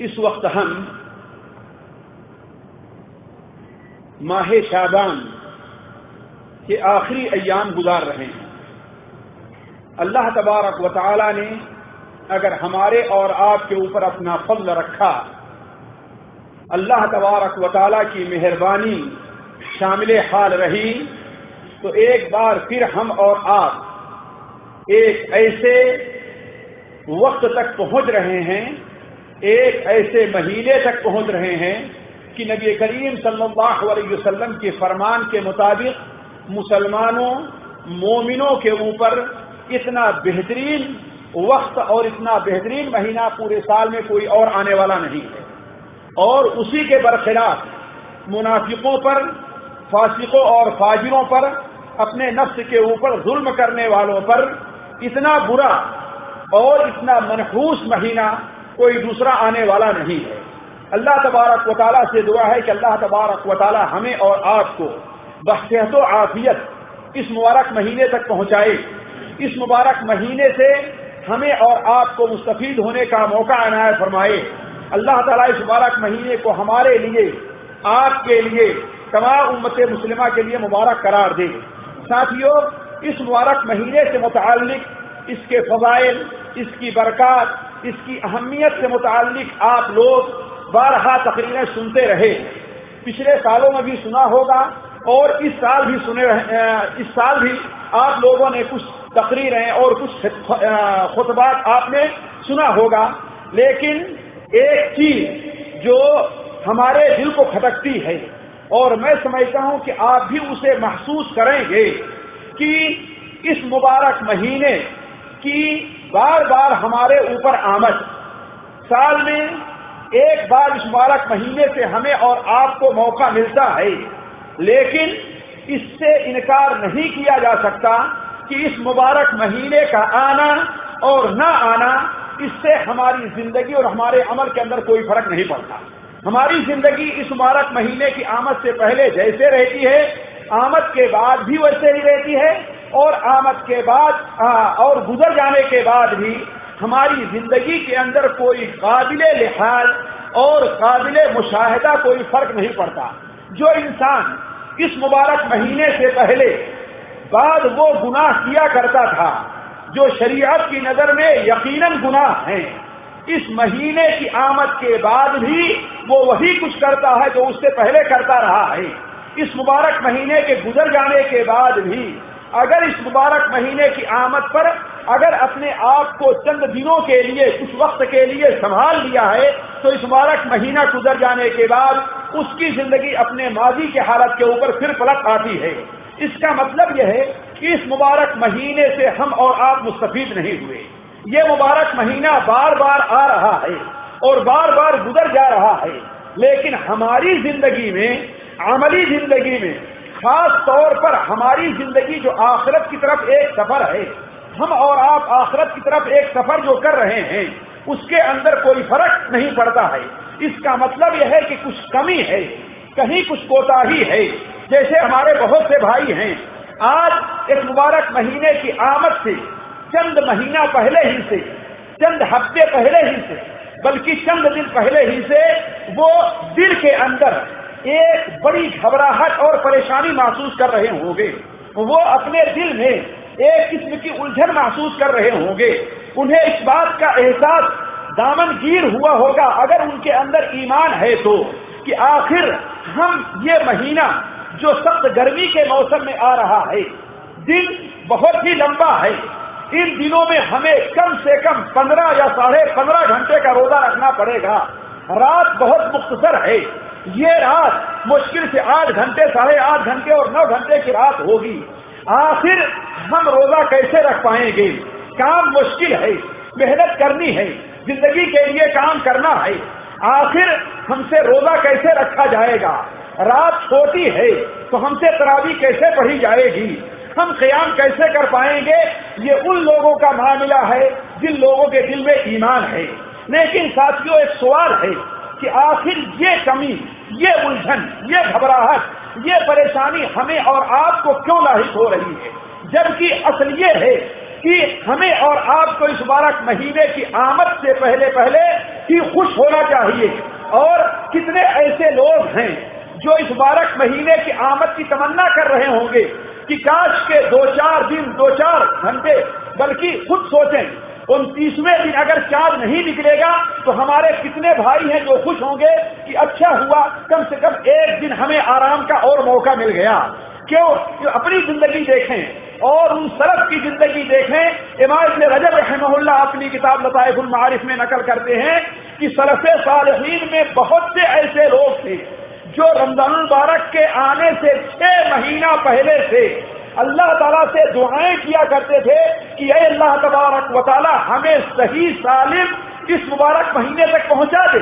इस वक्त हम माह शाबान के आखिरी अयाम गुजार रहे हैं अल्लाह तबारक व ताला ने अगर हमारे और आपके ऊपर अपना फल रखा अल्लाह तबारक व ताला की मेहरबानी शामिल हाल रही तो एक बार फिर हम और आप एक ऐसे वक्त तक पहुँच रहे हैं, एक ऐसे महीने तक पहुँच रहे हैं कि नबी करीम सल्लल्लाहु अलैहि वसल्लम के फरमान के मुताबिक मुसलमानों, मोमिनों के ऊपर इतना बेहतरीन वक्त और इतना बेहतरीन महीना पूरे साल में कोई और आने वाला नहीं है। और उसी के बरखिलाफ मुनाफिकों पर, फासिकों और फाजिरों पर अपने नफ्स के ऊपर जुल्म करने वालों पर इतना बुरा और इतना मनहूस महीना कोई दूसरा आने वाला नहीं है। अल्लाह तबारक वाल से दुआ है कि अल्लाह तबारक वाली हमें और आपको बहसत आफियत इस मुबारक महीने तक पहुँचाए। इस मुबारक महीने से हमें और आपको मुस्तफ़ होने का मौका अनाया फरमाए। अल्लाह ताला इस मुबारक महीने को हमारे लिए, आपके लिए, तमाम उम्मत मुस्लिमा के लिए मुबारक करार दे। साथियों, इस मुबारक महीने से मुतक इसके फजाइल, इसकी बरकत, इसकी अहमियत से मुतक आप लोग बारहा तकरीरें सुनते रहे। पिछले सालों में भी सुना होगा और इस साल भी सुने इस साल भी आप लोगों ने कुछ तकरीरें और कुछ खुतबात आपने सुना होगा। लेकिन एक चीज़ जो हमारे दिल को खटकती है और मैं समझता हूँ कि आप भी उसे महसूस करेंगे कि इस मुबारक महीने की बार बार हमारे ऊपर आमद। साल में एक बार इस मुबारक महीने से हमें और आपको मौका मिलता है। लेकिन इससे इनकार नहीं किया जा सकता कि इस मुबारक महीने का आना और न आना, इससे हमारी ज़िंदगी और हमारे अमल के अंदर कोई फ़र्क नहीं पड़ता। हमारी ज़िंदगी इस मुबारक महीने की आमद से पहले जैसे रहती है आमद के बाद भी वैसे ही रहती है और आमद के बाद आ, और गुजर जाने के बाद भी हमारी ज़िंदगी के अंदर कोई काबिल लिहाज और काबिल मुशाहिदा कोई फ़र्क नहीं पड़ता। जो इंसान इस मुबारक महीने से पहले बाद वो गुनाह किया करता था जो शरीयत की नज़र में यकीनन गुनाह हैं इस महीने की आमद के बाद भी वो वही कुछ करता है जो उससे पहले करता रहा है। इस मुबारक महीने के गुजर जाने के बाद भी, अगर इस मुबारक महीने की आमद पर अगर अपने आप को चंद दिनों के लिए, कुछ वक्त के लिए संभाल लिया है तो इस मुबारक महीना गुजर जाने के बाद उसकी ज़िंदगी अपने माजी के हालत के ऊपर फिर पलट आती है। इसका मतलब यह है कि इस मुबारक महीने से हम और आप मुस्तफ़ नहीं हुए। ये मुबारक महीना बार बार आ रहा है और बार बार गुजर जा रहा है। लेकिन हमारी ज़िंदगी में, अमली ज़िंदगी में, खास तौर पर हमारी ज़िंदगी जो आखिरत की तरफ़ एक सफ़र है, हम और आप आखिरत की तरफ़ एक सफ़र जो कर रहे हैं, उसके अंदर कोई फ़र्क नहीं पड़ता है। इसका मतलब यह है कि कुछ कमी है, कहीं कुछ कोताही है। जैसे हमारे बहुत से भाई हैं, आज इस मुबारक महीने की आमद से चंद महीना पहले ही से, चंद हफ़्ते पहले ही से, बल्कि चंद दिन पहले ही से वो दिल के अंदर एक बड़ी घबराहट और परेशानी महसूस कर रहे होंगे। वो अपने दिल में एक किस्म की उलझन महसूस कर रहे होंगे। उन्हें इस बात का एहसास दामनगीर हुआ होगा, अगर उनके अंदर ईमान है तो कि आखिर हम ये महीना जो सख्त गर्मी के मौसम में आ रहा है, दिन बहुत ही लंबा है इन दिनों में हमें कम से कम पंद्रह या साढ़े पंद्रह घंटे का रोजा रखना पड़ेगा। रात बहुत मुख्तसर है। ये रात मुश्किल से आठ घंटे, साढ़े आठ घंटे और नौ घंटे की रात होगी। आखिर हम रोजा कैसे रख पाएँगे? काम मुश्किल है, मेहनत करनी है, ज़िंदगी के लिए काम करना है। आखिर हमसे रोजा कैसे रखा जाएगा? रात छोटी है तो हमसे तरावी कैसे पढ़ी जाएगी? हम क्याम कैसे कर पाएँगे? ये उन लोगों का मामला है जिन लोगों के दिल में ईमान है। लेकिन साथियों, एक सवाल है कि आखिर ये कमी, ये उलझन, ये घबराहट, ये परेशानी हमें और आपको क्यों लाहिक हो रही है? जबकि असल ये है कि हमें और आपको इस बारक महीने की आमद से पहले पहले ही खुश होना चाहिए। और कितने ऐसे लोग हैं जो इस बारक महीने की आमद की तमन्ना कर रहे होंगे? कि काश के दो चार दिन, दो चार घंटे, बल्कि खुद सोचें उनतीसवें दिन अगर चाँद नहीं निकलेगा तो हमारे कितने भाई हैं जो खुश होंगे कि अच्छा हुआ, कम से कम एक दिन हमें आराम का और मौका मिल गया। क्यों? अपनी ज़िंदगी देखें, और उन सलफ की ज़िंदगी देखें। इमाम ने रजब रहमहुल्ला अपनी किताब लताइफुल मारिफ में नकल करते हैं कि सलफ सालहीन में बहुत से ऐसे लोग थे जो रमज़ान मुबारक के आने से छह महीना पहले से अल्लाह ताला से दुआएँ किया करते थे कि अः अल्लाह तबारक वाली हमें सही सालिम इस मुबारक महीने तक पहुँचा दे।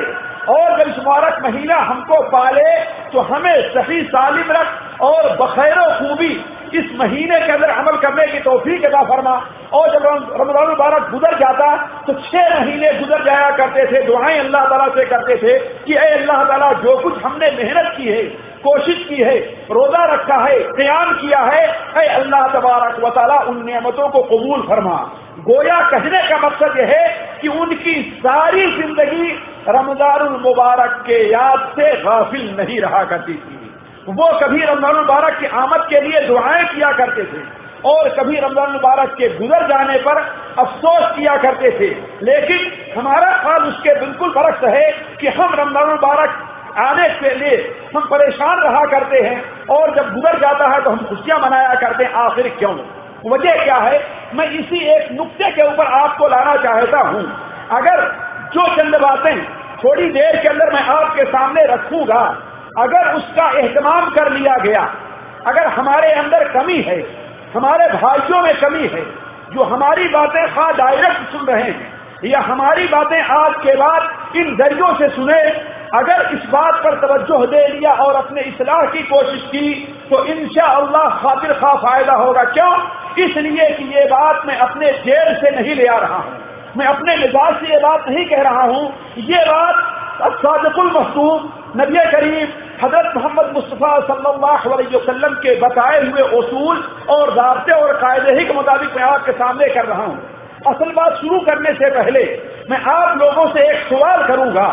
और जब इस मुबारक महीना हमको पाले तो हमें सही सालिम रख और बखैर खूबी इस महीने के अंदर अमल करने की तोफीक अदा फरमा। और जब रमज़ान मुबारक गुजर जाता तो छह महीने गुजर जाया करते थे, दुआएँ अल्लाह ताला से करते थे कि अः अल्लाह ताला, जो कुछ हमने मेहनत की है, कोशिश की है, रोजा रखा है, क्याम किया है अः अल्लाह तबारक वाली उन नियमतों को कबूल फरमा। गोया कहने का मकसद यह है कि उनकी सारी ज़िंदगी रमज़ान मुबारक के याद से गाफिल नहीं रहा करती थी। वो कभी रमज़ान मुबारक की आमद के लिए दुआएँ किया करते थे और कभी रमज़ान मुबारक के गुजर जाने पर अफसोस किया करते थे। लेकिन हमारा ख्याल उसके बिल्कुल बरक्स है कि हम रमज़ान मुबारक आने के लिए हम परेशान रहा करते हैं और जब गुजर जाता है तो हम खुशियाँ मनाया करते हैं, आखिर क्यों? वजह क्या है? मैं इसी एक नुक्ते के ऊपर आपको लाना चाहता हूँ। अगर जो चंद बातें थोड़ी देर के अंदर मैं आपके सामने रखूँगा अगर उसका एहतमाम कर लिया गया, अगर हमारे अंदर कमी है, हमारे भाइयों में कमी है, जो हमारी बातें खा डायरेक्ट सुन रहे हैं, या हमारी बातें आज के बाद इन जरियों से सुने, अगर इस बात पर तवज्जो दे लिया और अपने इसलाह की कोशिश की तो इंशा अल्लाह खातिर खा फ़ायदा होगा। क्यों? इसलिए कि ये बात मैं अपने जेल से नहीं ले आ रहा हूँ। मैं अपने मिजाज से ये बात नहीं कह रहा हूँ। ये बात सादकुल मखतूम नबी करीम हज़रत मोहम्मद मुस्तफ़ा सल्लल्लाहु अलैहि वसल्लम के बताए हुए उसूल और जबते और कायदे ही के मुताबिक मैं आपके सामने कर रहा हूँ। असल बात शुरू करने से पहले मैं आप लोगों से एक सवाल करूँगा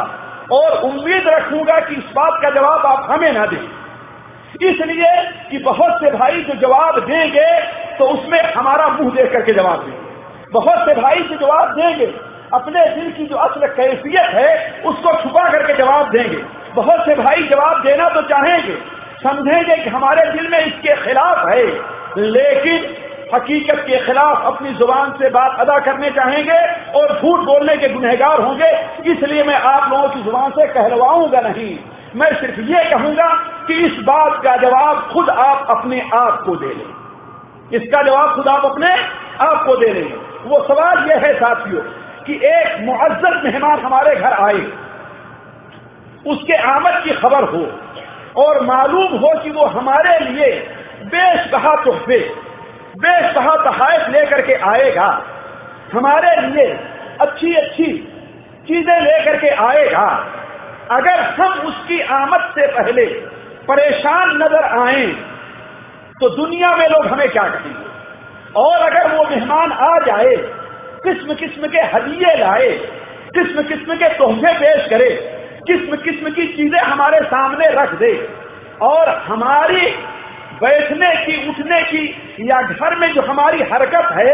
और उम्मीद रखूँगा कि इस बात का जवाब आप हमें ना दें। इसलिए कि बहुत से भाई जो जवाब देंगे तो उसमें हमारा मुँह देख करके जवाब देंगे बहुत से भाई जो जवाब देंगे, अपने दिल की जो असल कैफियत है, उसको छुपा करके जवाब देंगे। बहुत से भाई जवाब देना तो चाहेंगे, समझेंगे कि हमारे दिल में इसके खिलाफ है, लेकिन हकीकत के खिलाफ अपनी ज़ुबान से बात अदा करने चाहेंगे और झूठ बोलने के गुनहगार होंगे, इसलिए मैं आप लोगों की ज़ुबान से कहलवाऊँगा नहीं। मैं सिर्फ़ ये कहूँगा कि इस बात का जवाब खुद आप अपने आप को दे लें। इसका जवाब खुद आप अपने आप को दे लें। वो सवाल यह है साथियों कि एक मुआजत मेहमान हमारे घर आए उसके आमद की खबर हो और मालूम हो कि वो हमारे लिए बेश कहा तोहफे बेसहा तहायत लेकर के आएगा। हमारे लिए अच्छी अच्छी चीज़ें लेकर के आएगा। अगर हम उसकी आमद से पहले परेशान नज़र आए तो दुनिया में लोग हमें क्या कहेंगे? और अगर वो मेहमान आ जाए किस्म किस्म के हदिये लाए किस्म किस्म के तोहफे पेश करे किस्म किस्म की चीज़ें हमारे सामने रख दे और हमारी बैठने की, उठने की या घर में जो हमारी हरकत है,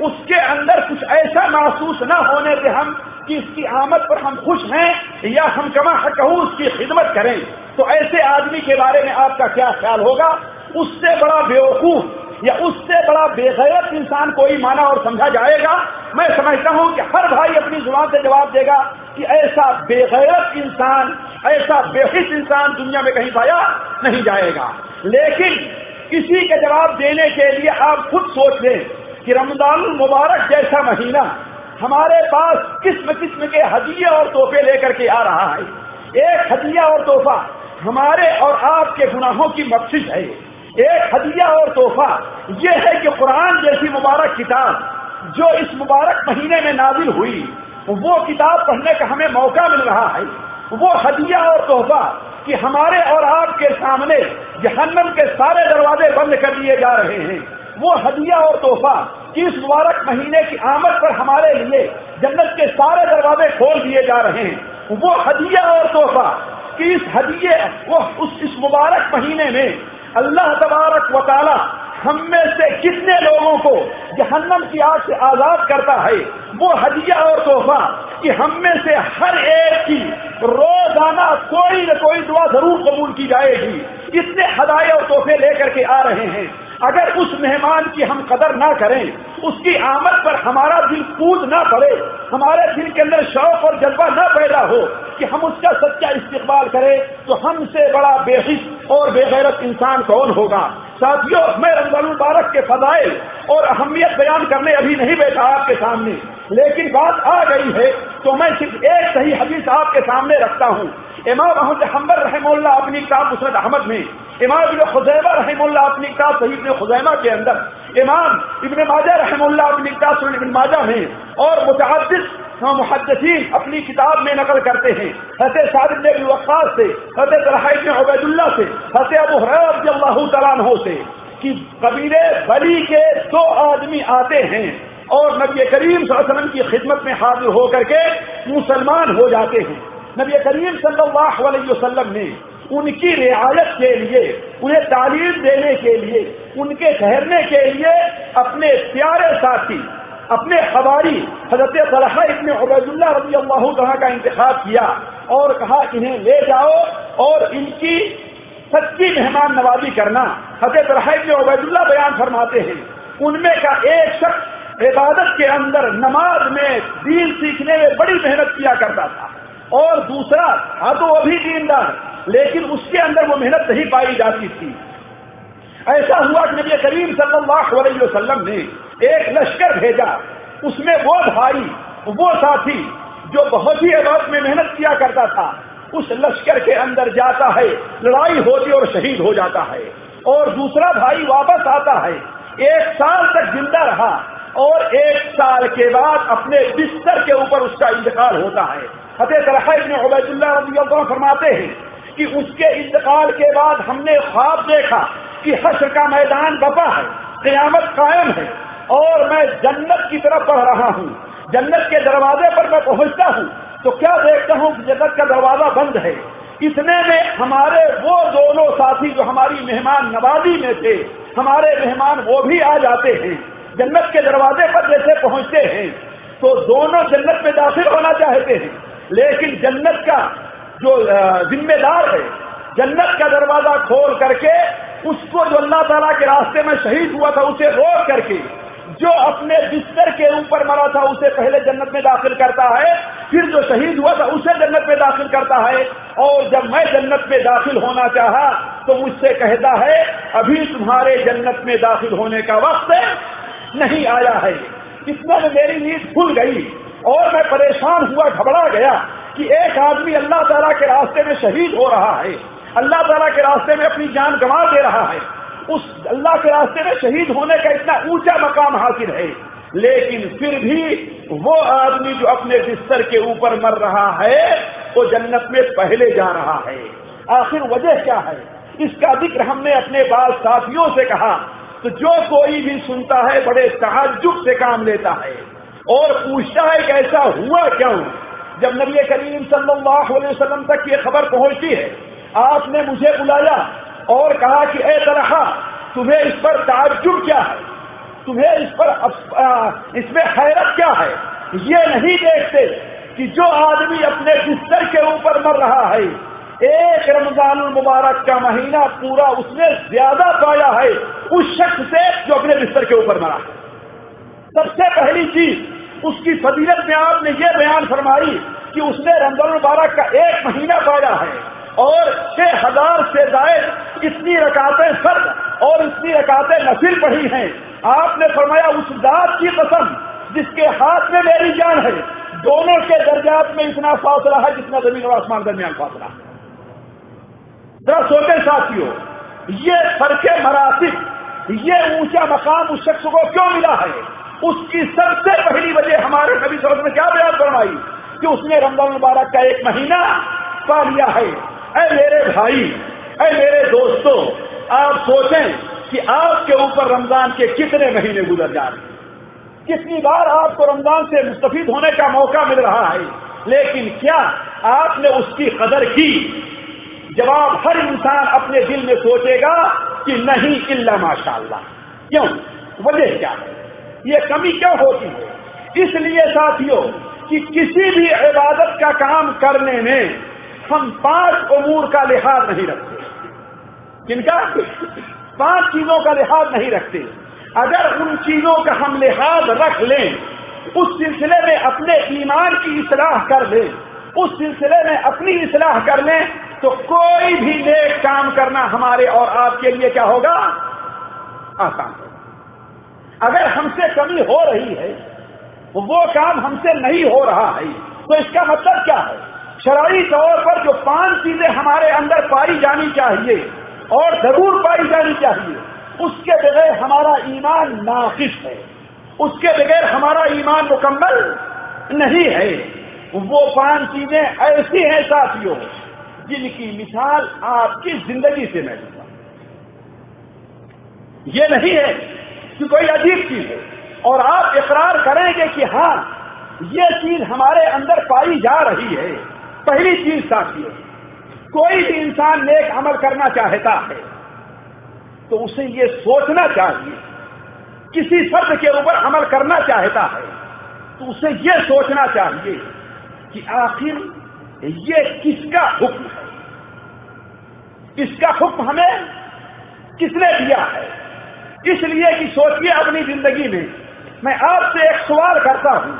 उसके अंदर कुछ ऐसा महसूस न होने से हम कि इसकी आमद पर हम खुश हैं या हम कमा कहूँ उसकी खिदमत करें। तो ऐसे आदमी के बारे में आपका क्या ख्याल होगा? उससे बड़ा बेवकूफ़ या उससे बड़ा बेगैरत इंसान कोई माना और समझा जाएगा? मैं समझता हूँ कि हर भाई अपनी ज़ुबान से जवाब देगा कि ऐसा बेगैरत इंसान, ऐसा बेहिस इंसान दुनिया में कहीं पाया नहीं जाएगा। लेकिन किसी के जवाब देने के लिए आप खुद सोच लें कि रमज़ान मुबारक जैसा महीना हमारे पास किस्म किस्म के हदिये और तोहफे लेकर के आ रहा है। एक हदिया और तोहफा हमारे और आपके गुनाहों की बख्शिश है। एक हदिया और तोहफा। यह है कि कुरान जैसी मुबारक किताब, जो इस मुबारक महीने में नाजिल हुई, वो किताब पढ़ने का हमें मौका मिल रहा है। वो हदिया और तोहफा कि हमारे और आपके सामने जहन्नम के सारे दरवाजे बंद कर दिए जा रहे हैं। वो हदिया और तोहफा कि इस मुबारक महीने की आमद पर हमारे लिए जन्नत के सारे दरवाजे खोल दिए जा रहे हैं। वो हदिया और तोहफा कि इस हदिये, वो उस, इस मुबारक महीने में अल्लाह तबारक वाली हम में से कितने लोगों को जहन्नम की आग से आज़ाद करता है? वो हदिया और तोहफा कि हम में से हर एक की रोज़ाना कोई न कोई दुआ ज़रूर कबूल की जाएगी। इतने हदाये और तोहफे लेकर के आ रहे हैं। अगर उस मेहमान की हम कदर ना करें, उसकी आमद पर हमारा दिल कूद ना पड़े, हमारे दिल के अंदर शौक और जज्बा न पैदा हो कि हम उसका सच्चा इस्तेमाल करें तो हमसे बड़ा बेहिस और बेगैरत इंसान कौन होगा? साथियों, मैं रमज़ान मुबारक के फजाइल और अहमियत बयान करने अभी नहीं बैठा आपके सामने। लेकिन बात आ गई है तो मैं सिर्फ़ एक सही हदीस आपके सामने रखता हूँ। इमाम अहमद हम्बर रहमुल्ला अपनी किताब मुसरत अहमद में, इमाम इबन खुजैमा रहमुल्ला अपनी किताब सही इबन खुजैमा के अंदर, इमाम इबन माजा रहमुल्ला अपनी किताब सुन इबन माजा में, और मुतद मुहदसिन अपनी किताब में नकल करते हैं। हज़रत सादिब ने से, हज़रत रहाइब ने से, हज़रत अबू हुरैरा से कि कबीले बली के दो आदमी आते हैं और नबी करीम वसल्लम की खिदमत में हाजिर होकर के मुसलमान हो जाते हैं। नबी करीम सल्लल्लाहु ने उनकी रियायत के लिए, उन्हें तालीम देने के लिए, उनके ठहरने के लिए अपने प्यारे साथी अपने हवारी हज़रत तलहा इतने उबैदुल्ला रबी अल्लाह का इंतखब किया और कहा, इन्हें ले जाओ और इनकी सच्ची मेहमान नवाजी करना। हज़रत तलहा इतने उबैदुल्ला बयान फरमाते हैं, उनमें का एक शख्स इबादत के अंदर नमाज़ में दीन सीखने में बड़ी मेहनत किया करता था और दूसरा हाँ तो वो भी दीनदार, लेकिन उसके अंदर वो मेहनत नहीं पाई जाती थी। ऐसा हुआ कि नबी करीम सल्लल्लाहु अलैहि वसल्लम ने एक लश्कर भेजा। उसमें वो भाई, वो साथी, जो बहुत ही इबादत में मेहनत किया करता था, उस लश्कर के अंदर जाता है, लड़ाई होती और शहीद हो जाता है। और दूसरा भाई वापस आता है। एक साल तक ज़िंदा रहा और एक साल के बाद अपने बिस्तर के ऊपर उसका इंतकाल होता है। हज़रत ने उबैदुल्ला फरमाते हैं कि उसके इंतकाल के बाद हमने ख्वाब देखा। कि हश्र का मैदान बपा है, क्यामत कायम है, और मैं जन्नत की तरफ़ बढ़ रहा हूँ। जन्नत के दरवाजे पर मैं पहुँचता हूँ तो क्या देखता हूँ जन्नत का दरवाज़ा बंद है? इतने में, हमारे वो दोनों साथी जो हमारी मेहमान नवाजी में थे, हमारे मेहमान वो भी आ जाते हैं। जन्नत के दरवाजे पर जैसे पहुँचते हैं तो दोनों जन्नत में दाखिल होना चाहते हैं। लेकिन जन्नत का जो जिम्मेदार है, जन्नत का दरवाज़ा खोल करके उसको जो अल्लाह ताला के रास्ते में शहीद हुआ था, उसे रोक करके, जो अपने बिस्तर के ऊपर मरा था, उसे पहले जन्नत में दाखिल करता है, फिर जो शहीद हुआ था, उसे जन्नत में दाखिल करता है। और जब मैं जन्नत में दाखिल होना चाहा तो मुझसे कहता है, अभी तुम्हारे जन्नत में दाखिल होने का वक्त नहीं आया है। इतना में मेरी नींद खुल गई और मैं परेशान हुआ, घबरा गया कि एक आदमी अल्लाह ताला के रास्ते में शहीद हो रहा है। अल्लाह ताला के रास्ते में अपनी जान गंवा दे रहा है। उस अल्लाह के रास्ते में शहीद होने का इतना ऊँचा मकाम हासिल है। लेकिन फिर भी वो आदमी जो अपने बिस्तर के ऊपर मर रहा है, वो जन्नत में पहले जा रहा है। आखिर वजह क्या है? इसका ज़िक्र हमने अपने बाल साथियों से कहा। तो जो कोई भी सुनता है, बड़े तहजुब से काम लेता है। और पूछता है कि ऐसा हुआ क्यों? जब नबी करीम सल्लल्लाहु अलैहि वसल्लम तक ये खबर पहुँचती है आपने मुझे बुलाया और कहा कि, ए तरह तुम्हें इस पर ताजुब क्या है? तुम्हें इस पर इसमें हैरत क्या है? ये नहीं देखते कि जो आदमी अपने बिस्तर के ऊपर मर रहा है, एक रमज़ान मुबारक का महीना पूरा उसने ज़्यादा पाया है उस शख्स से जो अपने बिस्तर के ऊपर मरा है। सबसे पहली चीज़, उसकी फजीलत में आपने ये बयान फरमाई कि उसने रमज़ान मुबारक का एक महीना पाया है। और छह हज़ार से जायद इतनी रकातें फर्द और इतनी रकातें नफिल पढ़ी हैं। आपने फरमाया, उस दात की कसम, जिसके हाथ में मेरी जान है, दोनों के दर्जात में इतना फासला है जितना ज़मीन और आसमान दरमियान फासला है। जरा सोचे साथियों, ये फ़र्क मरासिक, ये ऊँचा मकाम उस शख्स को क्यों मिला है? उसकी सबसे पहली वजह हमारे नबी सर ने क्या बयान फरमाई कि उसने रमज़ान मुबारक का एक महीना पा लिया है? ऐ मेरे भाई ऐ मेरे दोस्तों, आप सोचें कि आपके ऊपर रमज़ान के कितने महीने गुजर जा रहे हैं। कितनी बार आपको रमज़ान से मुस्तफीद होने का मौका मिल रहा है। लेकिन क्या आपने उसकी कदर की? जवाब हर इंसान अपने दिल में सोचेगा कि नहीं इल्ला माशाल्लाह। क्यों? वजह क्या है? ये कमी क्यों होती है? इसलिए साथियों, कि किसी भी इबादत का काम करने में हम पाँच उमूर का लिहाज नहीं रखते। किनका? पाँच चीज़ों का लिहाज नहीं रखते। अगर उन चीज़ों का हम लिहाज रख लें, उस सिलसिले में अपने ईमान की इसलाह कर लें, उस सिलसिले में अपनी इसलाह कर लें तो कोई भी नेक काम करना हमारे और आपके लिए क्या होगा? आसान होगा। अगर हमसे कमी हो रही है, वो काम हमसे नहीं हो रहा है तो इसका मतलब क्या है? शराई तौर पर जो पाँच चीज़ें हमारे अंदर पाई जानी चाहिए और ज़रूर पाई जानी चाहिए, उसके बगैर हमारा ईमान नाकिस है। उसके बगैर हमारा ईमान मुकम्मल नहीं है। वो पाँच चीज़ें ऐसी हैं साथियों, जिनकी मिसाल आपकी ज़िंदगी से मैं दूँगा। ये नहीं है कि कोई अजीब चीज़ है। और आप इकरार करेंगे कि हाँ ये चीज़ हमारे अंदर पाई जा रही है। पहली चीज़ साथियों कोई भी इंसान नेक अमल करना चाहता है तो उसे ये सोचना चाहिए, किसी शब्द के ऊपर अमल करना चाहता है तो उसे ये सोचना चाहिए कि आखिर ये किसका हुक्म है? इसका हुक्म हमें किसने दिया है? इसलिए कि सोचिए अपनी ज़िंदगी में, मैं आपसे एक सवाल करता हूँ।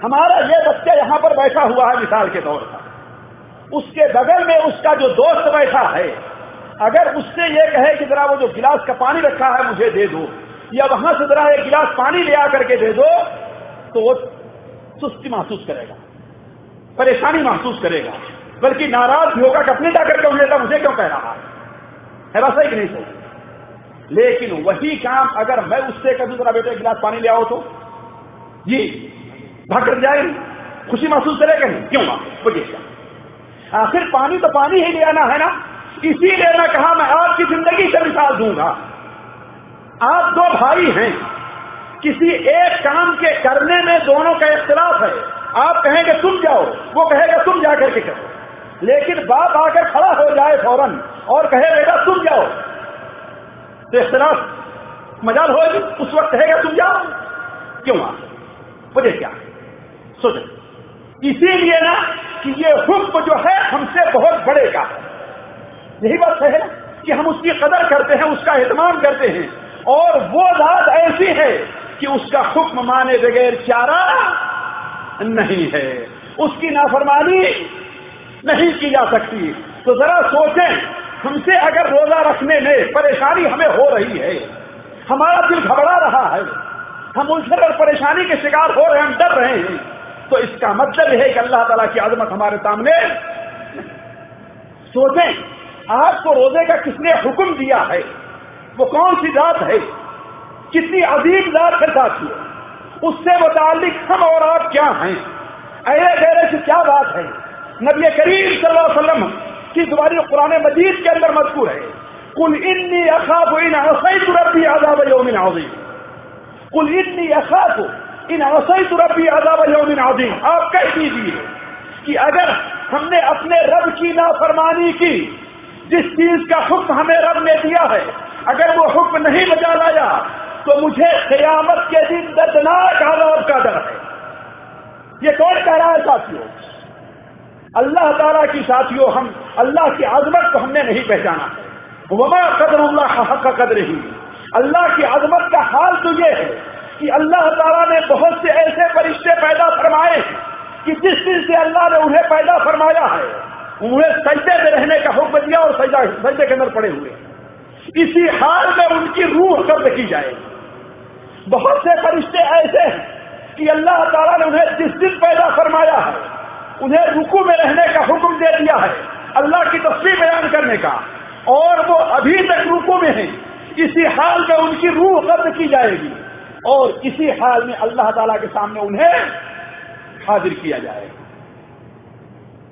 हमारा ये बच्चा यहाँ पर बैठा हुआ है मिसाल के तौर पर। उसके बगल में उसका जो दोस्त बैठा है, अगर उससे ये कहे कि जरा वो जो गिलास का पानी रखा है मुझे दे दो, या वहाँ से जरा एक गिलास पानी ले आकर के दे दो तो वो सुस्ती महसूस करेगा, परेशानी महसूस करेगा। बल्कि नाराज़ भी होगा कि अपने जाकर क्यों लेता मुझे क्यों कह रहा है? वैसा ही नहीं सही? लेकिन वही काम अगर मैं उससे कभी जरा बेटे गिलास पानी ले आओ तो। जी। भाग कर जाए, खुशी महसूस करेगा नहीं क्यों वजह आखिर पानी तो पानी ही ले आना है ना? इसीलिए मैं कहा, मैं आपकी ज़िंदगी से मिसाल दूँगा। आप दो भाई हैं। किसी एक काम के करने में दोनों का इख्तलाफ है। आप कहेंगे, तुम जाओ। वो कहेगा, तुम जाकर के करो। लेकिन बाप आकर खड़ा हो जाए फ़ौरन और कहे, बेटा, तुम जाओ। तो इख्तलाफ मजाल होगी उस वक्त कहेगा, तुम जाओ। क्यों आ वजह क्या? सोचो। इसीलिए ना कि ये हुक्म जो है हमसे बहुत है यही बात है कि हम उसकी कदर करते हैं, उसका एहतमाम करते हैं। और वो बात ऐसी है कि उसका हुक्म माने बगैर चारा नहीं है। उसकी नाफरमानी नहीं की जा सकती। तो जरा सोचें, हमसे अगर रोजा रखने में परेशानी हमें हो रही है, हमारा दिल घबरा रहा है, हम उलझन और परेशानी के शिकार हो रहे हैं, हम डर रहे हैं तो इसका मतलब है कि अल्लाह ताला की आजमत हमारे सामने। सोचें आपको रोज़े का किसने हुक्म दिया है? वो कौन सी जात है? कितनी अजीब जात है साथियों। उससे मुतालिक हम और आप क्या हैं? अरे गहरे से क्या बात है? नबी करीम वसल्लम की दुबारी कुरान मजीद के अंदर मजकूर है। कुल इन्नी अखाफ इन रब्बी अजाब यौमिन कुल इन्नी अखाफ इन असैत रब्बी अजाब यौमिन अजीम। आप कह दीजिए कि अगर हमने अपने रब की नाफरमानी की, जिस चीज़ का हुक्म हमें रब ने दिया है, अगर वो हुक्म नहीं बजा लाया तो मुझे कयामत के दिन दर्दनाक आजाब का डर है। ये कौन कह रहा है साथियों? अल्लाह ताला की साथियों, हम अल्लाह की आजमत को हमने नहीं पहचाना है। वमा कदर अल्लाह हक का कदर ही अल्लाह की आजमत का हाल तो ये है कि अल्लाह ताला ने बहुत से ऐसे फरिश्ते पैदा फरमाए कि जिस दिन से अल्लाह ने उन्हें पैदा फरमाया है, उन्हें सजदे में रहने का हुक्म दिया और सजदा सजदे के अंदर पड़े हुए इसी हाल में उनकी रूह कब्ज की जाएगी। बहुत से फरिश्ते ऐसे हैं कि अल्लाह ताला ने उन्हें जिस दिन पैदा फरमाया है, उन्हें रुकू में रहने का हुक्म दे दिया है, अल्लाह की तस्वीर बयान करने का। और वो अभी तक रुकू में है। इसी हाल में उनकी रूह कब्ज की जाएगी। और इसी हाल में अल्लाह ताला के सामने उन्हें हाजिर किया जाएगा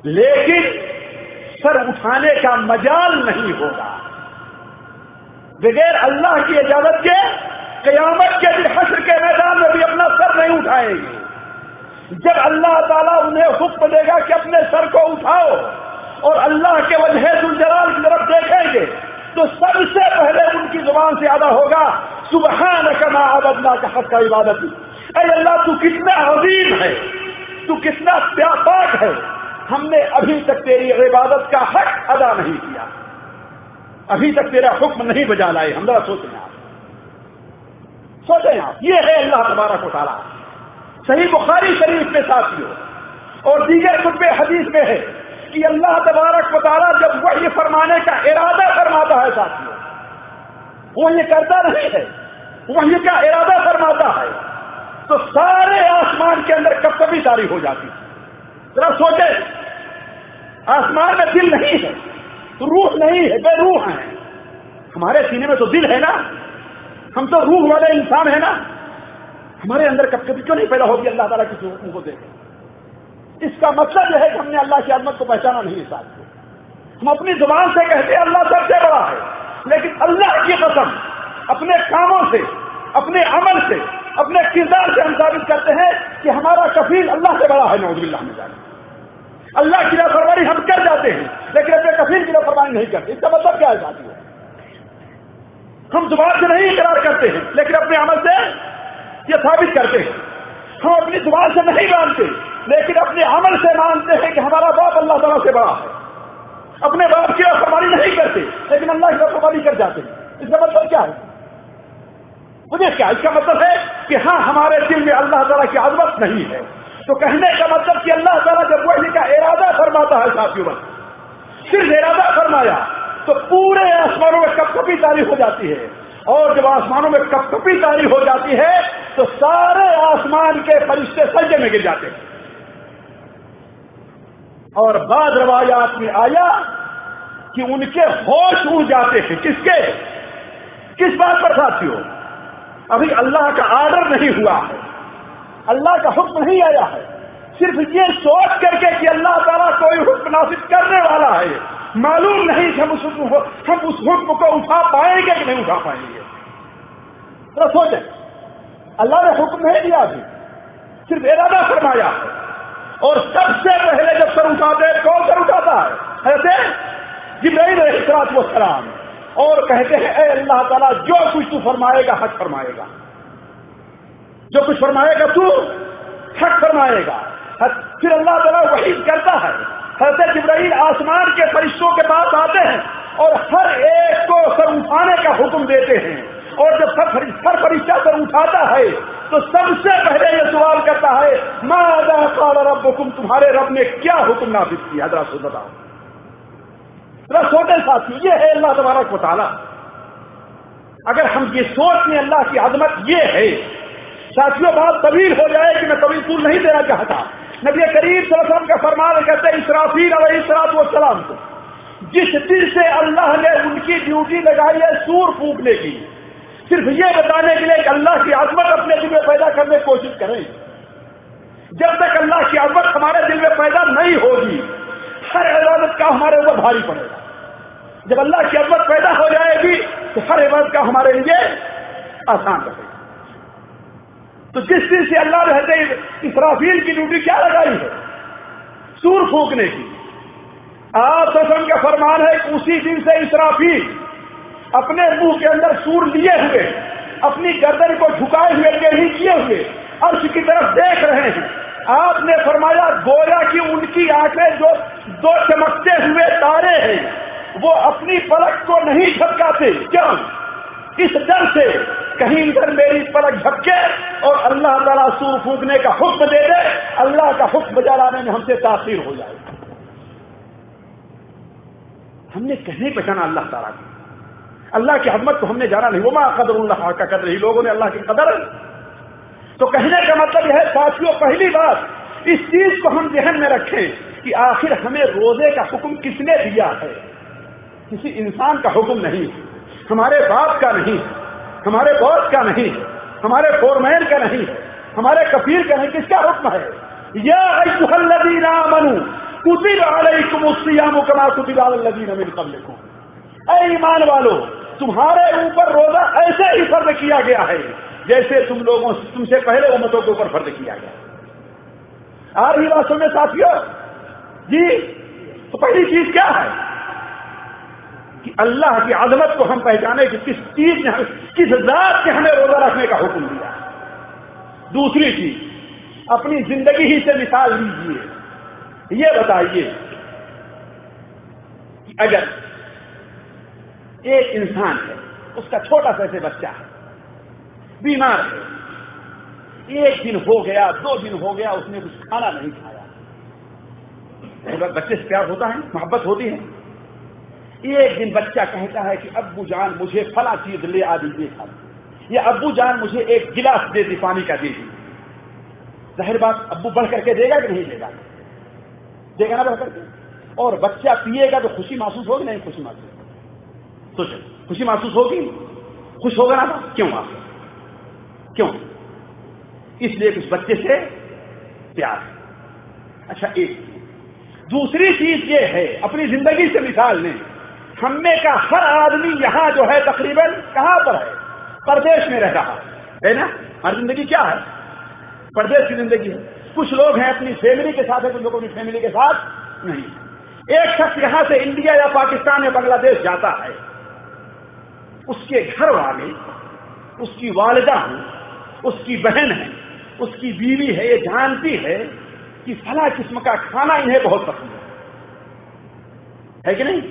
लेकिन सर उठाने का मजाल नहीं होगा। बगैर अल्लाह की इजाज़त के कयामत के दिन हश्र के मैदान में भी अपना सर नहीं उठाएँगे। जब अल्लाह ताला उन्हें हुक्म देगा कि अपने सर को उठाओ और अल्लाह के वजह जलाल की तरफ़ देखेंगे तो सबसे पहले उनकी ज़ुबान से अदा होगा सुबहान कमा अबदना का हक का इबादत। अरे अल्लाह, तू कितना अजीम है, तू कितना व्यापक है। हमने अभी तक तेरी इबादत का हक अदा नहीं किया। अभी तक तेरा हुक्म नहीं बजा लाए, हम जरा सोचें आप। सोचें आप। ये है अल्लाह तबारक ताला। सही बुखारी शरीफ में साथियों, और दीगर कुतबे हदीस में है कि अल्लाह तबारक ताला जब वह फरमाने का इरादा फरमाता है साथियों, वो ये करता नहीं है, वही का इरादा फरमाता है तो सारे आसमान के अंदर कब कभी तारी हो जाती जरा सोचे, आसमान में दिल नहीं है तो रूह नहीं है, बेरूह है। हमारे सीने में तो दिल है ना, हम तो रूह वाले इंसान है ना। हमारे अंदर कब कभी क्यों नहीं पैदा होगी अल्लाह ताला किसी हुक्म को देखे। इसका मतलब यह है कि हमने अल्लाह की आदमत को पहचाना नहीं इस को हम अपनी ज़ुबान से कहते हैं, अल्लाह सबसे बड़ा है। लेकिन अल्लाह की कसम, अपने कामों से, अपने अमल से, अपने किरदार से हम साबित करते हैं कि हमारा कफील अल्लाह से बड़ा है नौजबिल्ला में जाने अल्लाह की लापरवाही हम कर जाते हैं, लेकिन अपने कफील की लापरवाही नहीं करते। इसका मतलब क्या है साथियों हम ज़ुबान से नहीं इकरार करते हैं, लेकिन अपने अमल से ये साबित करते हैं। हम अपनी ज़ुबान से नहीं मानते लेकिन अपने अमल से मानते हैं कि हमारा बाप अल्लाह तला से बड़ा है। अपने बाप की लापरवाही नहीं करते, लेकिन अल्लाह की लापरवाही कर जाते हैं। इसका मतलब क्या है? मुझे क्या, इसका मतलब है कि हाँ हमारे दिल में अल्लाह तला की आजमत नहीं है। तो कहने का मतलब कि अल्लाह तला जब वही का इरादा फरमाता है, साथियों में सिर्फ़ इरादा फरमाया तो पूरे आसमानों में कपकपी तारी हो जाती है। और जब आसमानों में कपकपी तारी हो जाती है तो सारे आसमान के फरिश्ते सज्जे में गिर जाते हैं। और बाद रवायात में आया कि उनके होश उड़ जाते हैं। किसके? किस बात पर साथियों? अभी अल्लाह का आर्डर नहीं हुआ है। अल्लाह का हुक्म नहीं आया है। सिर्फ़ ये सोच करके कि अल्लाह ताला कोई हुक्म नासिक करने वाला है। मालूम नहीं हम उस हुक्म हम उस हुक्म को उठा पाएँगे कि नहीं उठा पाएँगे। तो सोचे। अल्लाह ने हुक्म नहीं दिया अभी। सिर्फ़ इरादा फरमाया है। और सबसे पहले जब सर उठाते हैं, कौन सर उठाता है? ऐसे जिब्राइल वो सलाम। और कहते हैं, ए अल्लाह ताला, जो कुछ तू फरमाएगा, हक फरमाएगा। जो कुछ फरमाएगा तू, हक फरमाएगा। फिर अल्लाह ताला वही करता है। हज़रत जिब्राइल आसमान के फरिश्तों के पास आते हैं और हर एक को सर उठाने का हुक्म देते हैं। और जब सर हर फरिश्ता सर उठाता है तो सबसे पहले ये सवाल करता है, मादा काला रब हुक्म तुम्हारे रब ने क्या हुक्म नाफिज किया? हजरा बताओ। छोटे साथी ये है अल्लाह तबारक वाला अगर हम ये सोच में अल्लाह की आदमत ये है, साथियों, बात तवील हो जाए कि मैं तवील तूल नहीं देना चाहता। नबी करीब सलम का फरमान कहते हैं, इसराफील सलाम को जिस दिन से अल्लाह ने उनकी ड्यूटी लगाई है सूर फूकने की, सिर्फ़ ये बताने के लिए कि अल्लाह की आजमत अपने दिल में पैदा करने की कोशिश करें। जब तक अल्लाह की आजमत हमारे दिल में पैदा नहीं होगी, हर इबादत का हमारे ऊपर भारी पड़ेगा। जब अल्लाह की अजमत पैदा हो जाएगी तो हर इबादत का हमारे लिए आसान रहेगा तो जिस दिन से अल्लाह रहते इसराफील की ड्यूटी क्या लगाई है? सूर फूकने की। आप का फरमान है उसी दिन से इसराफील अपने मुँह के अंदर सूर लिए हुए, अपनी गर्दन को झुकाए हुए टेढ़ी किए हुए, अर्श की तरफ़ देख रहे हैं। आपने फरमाया गोया की उनकी आँखें जो दो चमकते हुए तारे हैं, वो अपनी पलक को नहीं झपकाते। क्यों? इस डर से कहीं इधर मेरी पलक झपके और अल्लाह तला सूर फूकने का हुक्म दे दे, अल्लाह का हुक्म बजा लाने में हमसे तासीर हो जाए। हमने कहने पहचाना अल्लाह ताला की? अल्लाह की हजमत को हमने जाना नहीं। वो माँ कदर का कदर ही लोगों ने अल्लाह की कदर। तो कहने का मतलब यह है, साथियों, पहली बात, इस चीज़ को हम जहन में रखें कि आखिर हमें रोज़े का हुक्म किसने दिया है? किसी इंसान का हुक्म नहीं हमारे बाप का नहीं, हमारे बॉस का नहीं, हमारे फोरमैन का नहीं, हमारे कफीर का नहीं, किसका हुक्म है? या मनु ईमान वालो, तुम्हारे ऊपर रोजा ऐसे ही फ़र्ज़ किया गया है, जैसे तुम लोगों तुमसे पहले उम्मतों के ऊपर फ़र्ज़ किया गया। आ रही बात में साथियों, जी तो पहली चीज़ क्या है? कि अल्लाह की अजमत को हम पहचाने कि किस चीज़ ने किस जात ने हमें रोजा रखने का हुक्म दिया। दूसरी चीज़, अपनी ज़िंदगी ही से मिसाल लीजिए। ये बताइए कि अगर एक इंसान है, उसका छोटा सा ऐसे बच्चा है, बीमार है, एक दिन हो गया, दो दिन हो गया, उसने कुछ खाना नहीं खाया। बच्चे से प्यार होता है, मोहब्बत होती है। एक दिन बच्चा कहता है कि, अब्बू जान, मुझे फला चीज़ ले आ दीजिए खा या अब्बू जान, मुझे एक गिलास दे दी, पानी का दे दी। ज़ाहिर बात, अब्बू बढ़ करके देगा कि नहीं देगा? देगा ना बढ़ करके? और बच्चा पिएगा तो खुशी महसूस होगी, नहीं खुशी महसूस सोचो, खुशी महसूस होगी? खुश होगा ना क्यों आप क्यों? इसलिए कुछ बच्चे से प्यार। अच्छा एक दूसरी चीज़ ये है, अपनी ज़िंदगी से मिसाल लें। हमें का हर आदमी यहाँ जो है तकरीबन कहाँ पर है? परदेश में रह रहा है। ना? हर ज़िंदगी क्या है? परदेश की ज़िंदगी है। कुछ लोग हैं अपनी फैमिली के साथ है, कुछ लोग अपनी फैमिली के साथ नहीं। एक शख्स यहाँ से इंडिया या पाकिस्तान या बांग्लादेश जाता है। उसके घर वाले, उसकी वालदा है, उसकी बहन है, उसकी बीवी है, ये जानती है कि फला किस्म का खाना इन्हें बहुत पसंद है। है कि नहीं?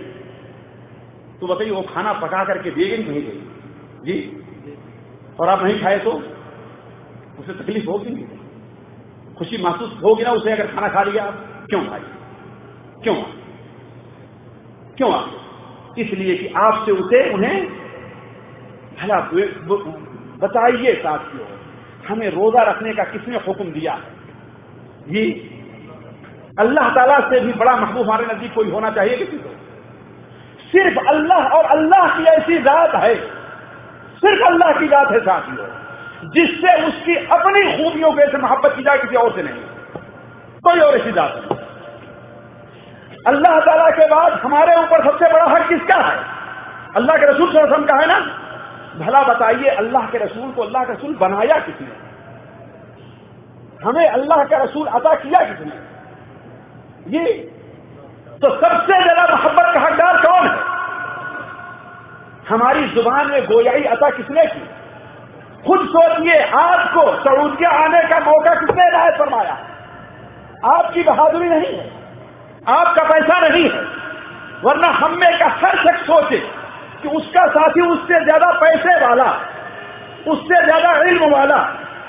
तो बताइए, वो खाना पका करके देगी नहीं देगी जी। और आप नहीं खाए तो? उसे तकलीफ़ होगी नहीं। खुशी महसूस होगी ना उसे अगर खाना खा लिया आप? क्यों भाई? क्यों? क्यों आप? इसलिए कि आपसे उसे उन्हें, भला बताइए साथियों, हमें रोजा रखने का किसने हुक्म दिया? ये अल्लाह ताला से भी बड़ा महबूब हमारे नज़दीक कोई होना चाहिए किसी को? सिर्फ़ अल्लाह और अल्लाह की ऐसी जात है। सिर्फ़ अल्लाह की जात है साथियों। जिससे उसकी अपनी खूबियों के से मोहब्बत की जाए किसी और से नहीं। कोई और ऐसी जात नहीं। अल्लाह ताला के बाद हमारे ऊपर सबसे बड़ा हक किसका है? अल्लाह के रसूल सम का है ना? भला बताइए, अल्लाह के रसूल को अल्लाह का रसूल बनाया किसने? हमें अल्लाह का रसूल अदा किया किसने? ये तो सबसे ज़्यादा मोहब्बत का हकदार कौन है? हमारी ज़ुबान में गोयाई अता किसने की? खुद सोचिए, आपको सऊदिया आने का मौका किसने राय फरमाया? आपकी बहादुरी नहीं है, आपका पैसा नहीं है, वरना हम में का हर शख्स सोचे कि उसका साथी उससे ज़्यादा पैसे वाला, उससे ज़्यादा इल्म वाला,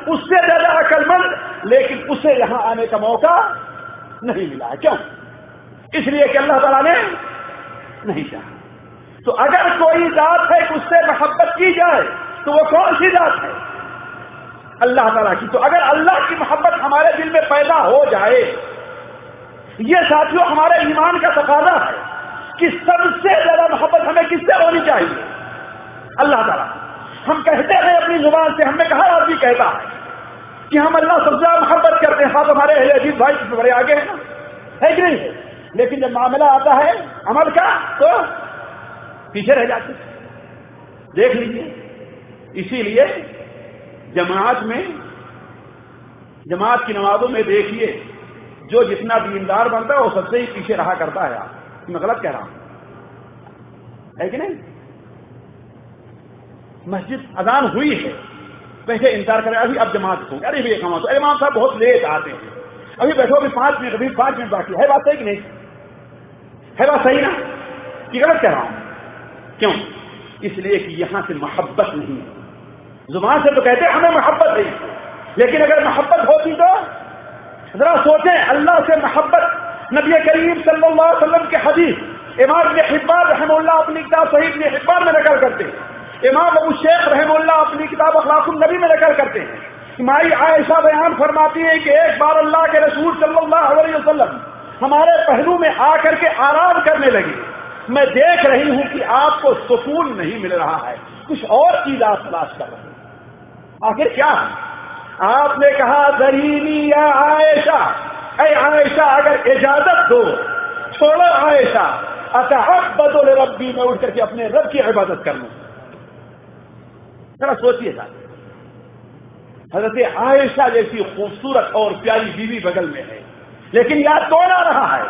उससे ज़्यादा अकलमंद, लेकिन उसे यहाँ आने का मौका नहीं मिला है। क्यों? इसलिए कि अल्लाह तला ने नहीं चाहा। तो अगर कोई जात है कि उससे मोहब्बत की जाए तो वो कौन सी जात है? अल्लाह तला की। तो अगर अल्लाह की मोहब्बत हमारे दिल में पैदा हो जाए, ये साथियों, हमारे ईमान का तकाजा है कि सबसे ज़्यादा मोहब्बत हमें किससे होनी चाहिए? अल्लाह ताला। हम कहते हैं अपनी ज़ुबान से, हमने कहा, आदमी कहता है कि हम अल्लाह सबसे मोहब्बत करते हैं। हाथ हमारे अजीत भाई बड़े आगे हैं ना? है कि नहीं? लेकिन जब मामला आता है अमल का तो पीछे रह जाते देख लीजिए। इसीलिए जमात में, जमात की नमाजों में देखिए, जो जितना दीनदार बनता है, वो सबसे ही पीछे रहा करता है। आप मैं गलत कह रहा हूँ। है कि नहीं? मस्जिद अजान हुई है। पहले इंतज़ार करें, अभी अब जमात हो अरे भैया कमा अरे इमाम साहब बहुत लेट आते हैं। अभी बैठो अभी पाँच मिनट, अभी पाँच मिनट बाकी है बात सही कि नहीं? है बात सही ना? कि गलत कह रहा हूँ। क्यों? इसलिए कि यहाँ से मोहब्बत नहीं है। ज़ुबान से तो कहते हैं, हमें मोहब्बत है लेकिन अगर मोहब्बत होती तो जरा सोचें, अल्लाह से मोहब्बत, नबी करीम सल्लल्लाहु अलैहि वसल्लम के हदीस, इमाम ने हिब्बान रहमुल्ला अपनी किताब सहीद ने हिब्बान में नकल करते हैं। इमाम अबू शेख रहमुल्ला अपनी किताब अखलाकुल नबी में नकल करते हैं। माई आयशा बयान फरमाती है कि एक बार अल्लाह के रसूल सल्लल्लाहु अलैहि वसल्लम हमारे पहलू में आकर के आराम करने लगे। मैं देख रही हूँ कि आपको सुकून नहीं मिल रहा है। कुछ और चीज़ आप तलाश कर रहे हैं। आखिर क्या आपने कहा जरीनी या आयशा? अरे आयशा, अगर इजाज़त दो, छोड़ो आयशा। अच्छा अतहब बदोल रब्बी में उठ करके अपने रब की इबादत कर लू। जरा सोचिए साहब हज़रत आयशा जैसी खूबसूरत और प्यारी बीवी बगल में है। लेकिन याद कौन आ रहा है।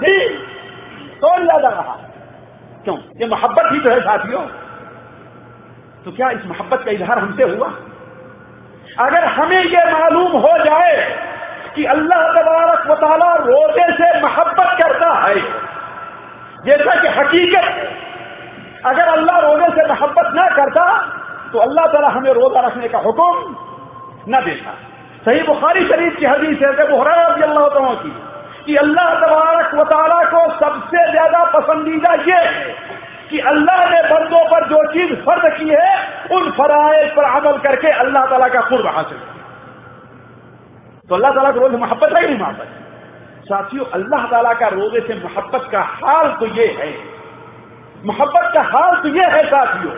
जी कौन याद आ रहा है। क्यों? ये मोहब्बत ही तो है साथियों। तो क्या इस मोहब्बत का इजहार हमसे हुआ? अगर हमें यह मालूम हो जाए कि अल्लाह तबारक वाली रोज़े से मोहब्बत करता है, जैसा कि हकीकत अगर अल्लाह रोज़े से मोहब्बत ना करता तो अल्लाह ताला हमें रोजा रखने का हुक्म न देता। सही बुखारी शरीफ की हदीस है रज़ी अल्लाह की, कि अल्लाह तबारक वाली को सबसे ज़्यादा पसंदीदा ये है कि अल्लाह ने बंदों पर जो चीज़ फ़र्ज़ की है, उन फराइज पर अमल करके अल्लाह ताला का कुर्ब हासिल किया। तो अल्लाह ताला को रोज मोहब्बत है नहीं, मोहब्बत। साथियों, अल्लाह ताला का रोज़े से मोहब्बत का हाल तो ये है। मोहब्बत का हाल तो ये है, साथियों,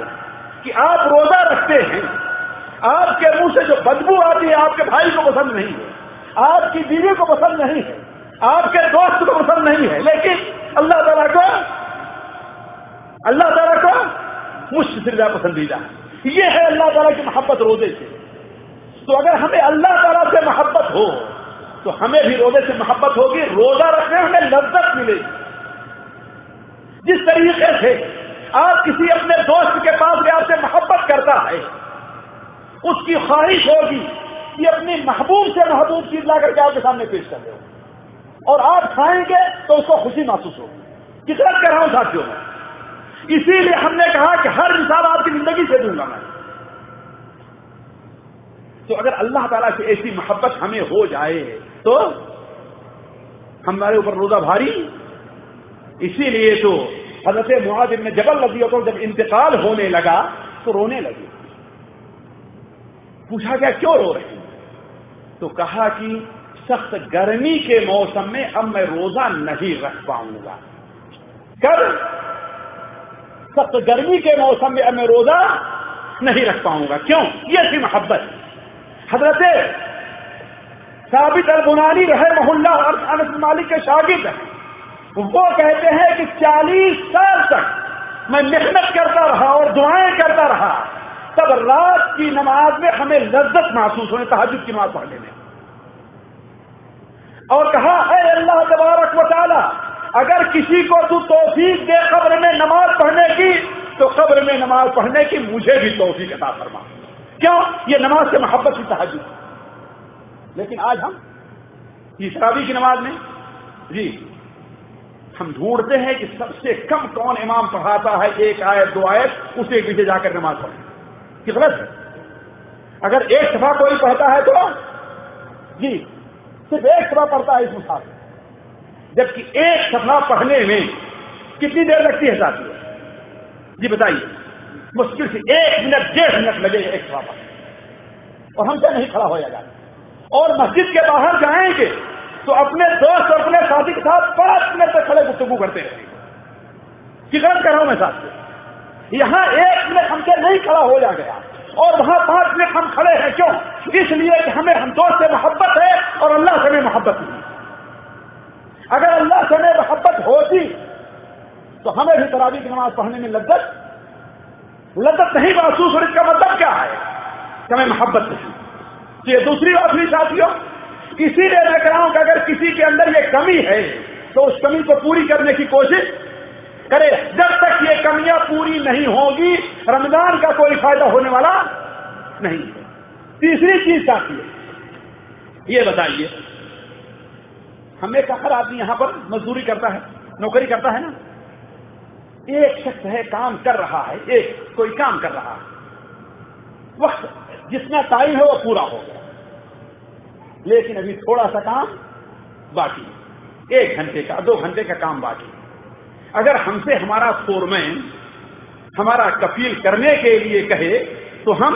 कि आप रोजा रखते हैं आपके मुँह से जो बदबू आती है, आपके भाई को पसंद नहीं है। आपकी बीवी को पसंद नहीं है। आपके दोस्त को पसंद नहीं है। लेकिन अल्लाह ताला को, अल्लाह ताला को ज़्यादा पसंदीदा ये है अल्लाह ताला की मोहब्बत रोज़े से। तो अगर हमें अल्लाह ताला से मोहब्बत हो तो हमें भी रोज़े से मोहब्बत होगी। रोजा रखने हमें लज्जत मिलेगी। जिस तरीके से आप किसी अपने दोस्त के पास भी आपसे मोहब्बत करता है उसकी ख्वाहिश होगी कि अपनी महबूब से महबूब चीज़ ला करके आपके सामने पेश कर दे। और आप खाएँगे तो उसको खुशी महसूस होगी। कितना कर रहा हूँ साथियों में। इसीलिए हमने कहा कि हर मिसाल आपकी ज़िंदगी से दूँगा मैं तो अगर अल्लाह ताला से ऐसी मोहब्बत हमें हो जाए तो हमारे ऊपर रोजा भारी। इसीलिए तो हज़रत मुआज इब्न जबल को जब इंतकाल होने लगा तो रोने लगी। पूछा गया, क्यों रो रहे तो कहा कि, सख्त गर्मी के मौसम में अब मैं रोजा नहीं रख पाऊँगा। कब सख्त गर्मी के मौसम में अब मैं रोजा नहीं रख पाऊँगा। क्यों? ये थी मोहब्बत। हज़रत साबित अल बुनानी रहे मोहल्ला अनस मालिक के शागिद, वो कहते हैं कि 40 साल तक मैं मेहनत करता रहा और दुआएँ करता रहा। तब रात की नमाज़ में हमें लज्जत महसूस होने तहजद की नमाज़ पढ़ने में। और कहा है अल्लाह तबारक वाली अगर किसी को तू तोफीक दे कब्र में नमाज़ पढ़ने की तो कब्र में नमाज़ पढ़ने की मुझे भी तोफीक अता फरमा। क्यों? ये नमाज़ से मोहब्बत की तहजद लेकिन आज हम तीसरावी की नमाज़ में, जी, हम ढूंढते हैं कि सबसे कम कौन इमाम पढ़ाता है एक आयत, दो आयत, उसे पीछे जाकर नमाज़ पढ़े। गलत है। अगर एक सफ़ा कोई पढ़ता है तो जी, सिर्फ़ एक सफ़ा पढ़ता है इस मुसाफिर जबकि एक सफ़ा पढ़ने में कितनी देर लगती है साथियों? जी बताइए, मुश्किल से एक मिनट, डेढ़ मिनट लगेगा एक सफ़ा पढ़ने और हमसे नहीं खड़ा हो जाएगा और मस्जिद के बाहर जाएँगे तो अपने दोस्त और अपने साथी के साथ पाँच मिनट तक खड़े गुफ्तगु करते रहेंगे कि गलत कर रहा हूँ मैं साथ यहाँ एक मिनट हमसे नहीं खड़ा हो जा गया। और वहाँ पाँच मिनट हम खड़े हैं क्यों? इसलिए कि हमें हम दोस्त से मोहब्बत है और अल्लाह से हमें मोहब्बत नहीं अगर अल्लाह से हमें मोहब्बत होती तो हमें भी तरावी की नमाज़ पढ़ने में लज्जत। लज्जत नहीं, महसूस और इसका मतलब क्या है? कि हमें मोहब्बत नहीं। तो ये दूसरी बात हुई साथियों इसीलिए मैं कह रहा हूँ कि अगर किसी के अंदर ये कमी है तो उस कमी को पूरी करने की कोशिश करे, जब तक ये कमियाँ पूरी नहीं होगी, रमज़ान का कोई फ़ायदा होने वाला नहीं तीसरी चीज़ साथियों ये बताइए, हमें हर आदमी यहाँ पर मजदूरी करता है, नौकरी करता है ना? एक शख्स है, काम कर रहा है, एक, कोई काम कर रहा है। वक्त, जितना टाइम है वो पूरा हो गया। लेकिन अभी थोड़ा सा काम बाकी एक घंटे का, दो घंटे का काम बाकी अगर हमसे हमारा फोरमैन, हमारा कफील करने के लिए कहे तो हम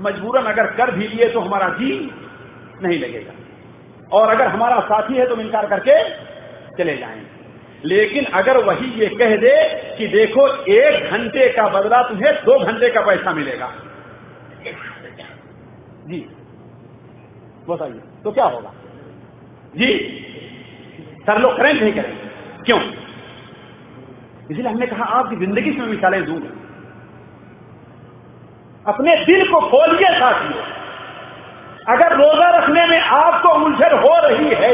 मजबूरन अगर कर भी लिए तो हमारा जी नहीं लगेगा। और अगर हमारा साथी है तो इनकार करके चले जाएँगे लेकिन अगर वही ये कह दे कि देखो, एक घंटे का बदला तुम्हें दो घंटे का पैसा मिलेगा। जी। बताइए तो क्या होगा? जी। सर लोग करें नहीं करेंगे? क्यों? इसलिए हमने कहा, आपकी ज़िंदगी से मिसालें दूँगा। अपने दिल को खोलिए साथियों। अगर रोजा रखने में आपको उलझन हो रही है,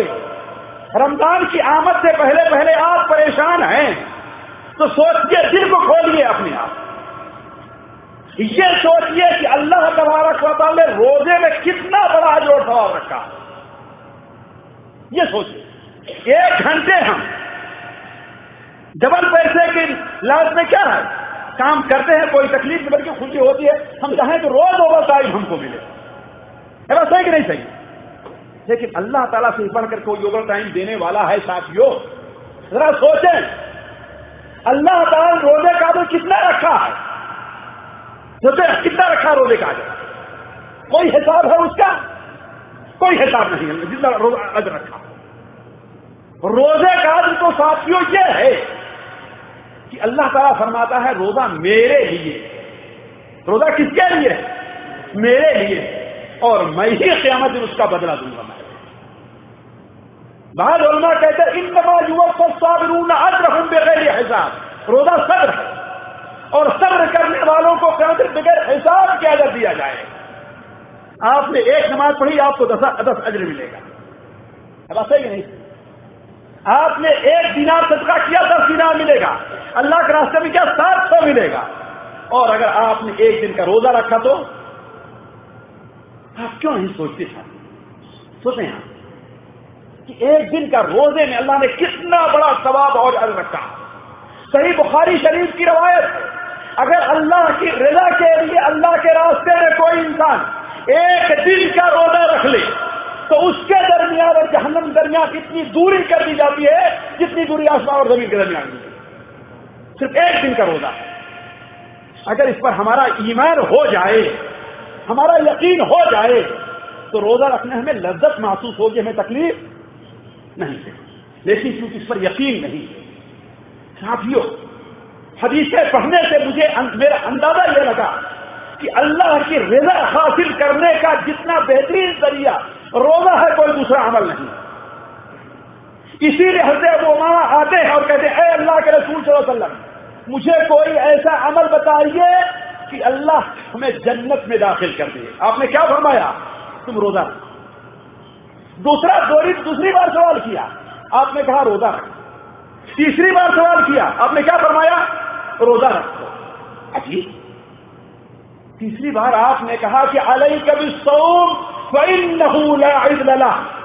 रमज़ान की आमद से पहले पहले आप परेशान हैं तो सोचिए, दिल को खोलिए अपने आप। ये सोचिए कि अल्लाह तबारक ने रोज़े में कितना बड़ा ज़ोर सवाल रखा। ये सोचिए। एक घंटे हम डबल पैसे की लालच में क्या है? काम करते हैं, कोई तकलीफ़ बल्कि खुशी होती है। हम चाहें तो रोज ओवर टाइम हमको मिले। ऐसा सही कि नहीं सही? लेकिन अल्लाह ताला से बढ़कर कोई ओवर टाइम देने वाला है साथियों, जरा सोचें। अल्लाह ताला रोज़े का तो कितना रखा है? सोचे, कितना रखा रोज़े का आगे कोई हिसाब है उसका? कोई हिसाब नहीं है, जितना रोजा रखा। रोज़े का तो साथियों ये है कि अल्लाह ताला फरमाता है, रोजा मेरे लिए। रोजा किसके लिए? मेरे लिए। और मैं ही क्यामत दिन उसका बदला दूँगा मैं। उलमा कहते इन नमा युवक को साबरून अजर बगैर हिसाब। रोजा सब्र है। और सब्र करने वालों को क्यामत बगैर हिसाब के अजर दिया जाए। आपने एक नमाज़ पढ़ी, आपको दस अजर मिलेगा। अब नहीं? आपने एक दिनार सदका किया, दस दिनार मिलेगा। अल्लाह के रास्ते में क्या सात सौ मिलेगा? और अगर आपने एक दिन का रोजा रखा तो? आप क्यों नहीं सोचते साथ सोचें आप? कि एक दिन का रोज़े में अल्लाह ने कितना बड़ा सवाब और अल रखा। सही बुखारी शरीफ की रवायत अगर अल्लाह की रजा के लिए, अल्लाह के रास्ते में कोई इंसान एक दिन का रोजा रख ले तो उसके दरमियान और जहन्नम दरमियान इतनी दूरी कर दी जाती है जितनी दूरी आसमान और ज़मीन के दरमियान की। सिर्फ़ एक दिन का रोजा। अगर इस पर हमारा ईमान हो जाए हमारा यकीन हो जाए तो रोजा रखने हमें लज्जत महसूस होगी हमें तकलीफ़ नहीं लेकिन क्योंकि इस पर यकीन नहीं साथियों हदीसें पढ़ने से मुझे अं, मेरा अंदाज़ा यह लगा कि अल्लाह की रजा हासिल करने का जितना बेहतरीन ज़रिया रोजा है, कोई दूसरा अमल नहीं। इसीलिए हज़रत उमामा आते हैं और कहते हैं अल्लाह के रसूल वसल्लम, मुझे कोई ऐसा अमल बताइए कि अल्लाह हमें जन्नत में दाखिल कर दिए आपने क्या फरमाया? तुम रोजा दूसरा दूसरी बार सवाल किया। आपने कहा, रोजा रख। तीसरी बार सवाल किया। आपने क्या फरमाया? रोजा रखो। अजीब तीसरी बार आपने कहा कि अलई कभी सोम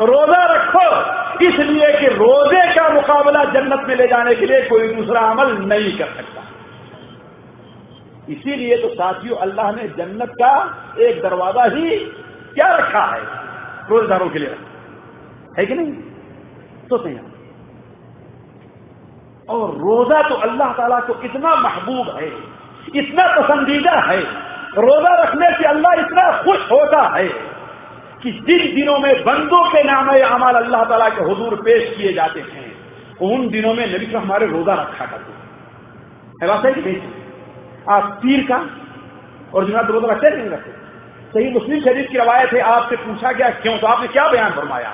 रोजा रखो, इसलिए कि रोज़े का मुकाबला जन्नत में ले जाने के लिए कोई दूसरा अमल नहीं कर सकता। इसीलिए तो साथियों, अल्लाह ने जन्नत का एक दरवाज़ा ही क्या रखा है? रोजदारों के लिए है कि नहीं? तो सही और रोजा तो अल्लाह ताला को इतना महबूब है, इतना पसंदीदा है रोजा रखने से अल्लाह इतना खुश होता है कि जिन दिनों में बंदों के नाम अमाल अल्लाह तला के हजूर पेश किए जाते हैं, उन दिनों में नबी तो हमारे रोजा रखा करते है। कि आप पीर का और जुमा रोजा रखते नहीं रखते सही मुस्लिम शरीफ की रवायत है, आपसे पूछा गया क्यों? तो आपने क्या बयान फरमाया?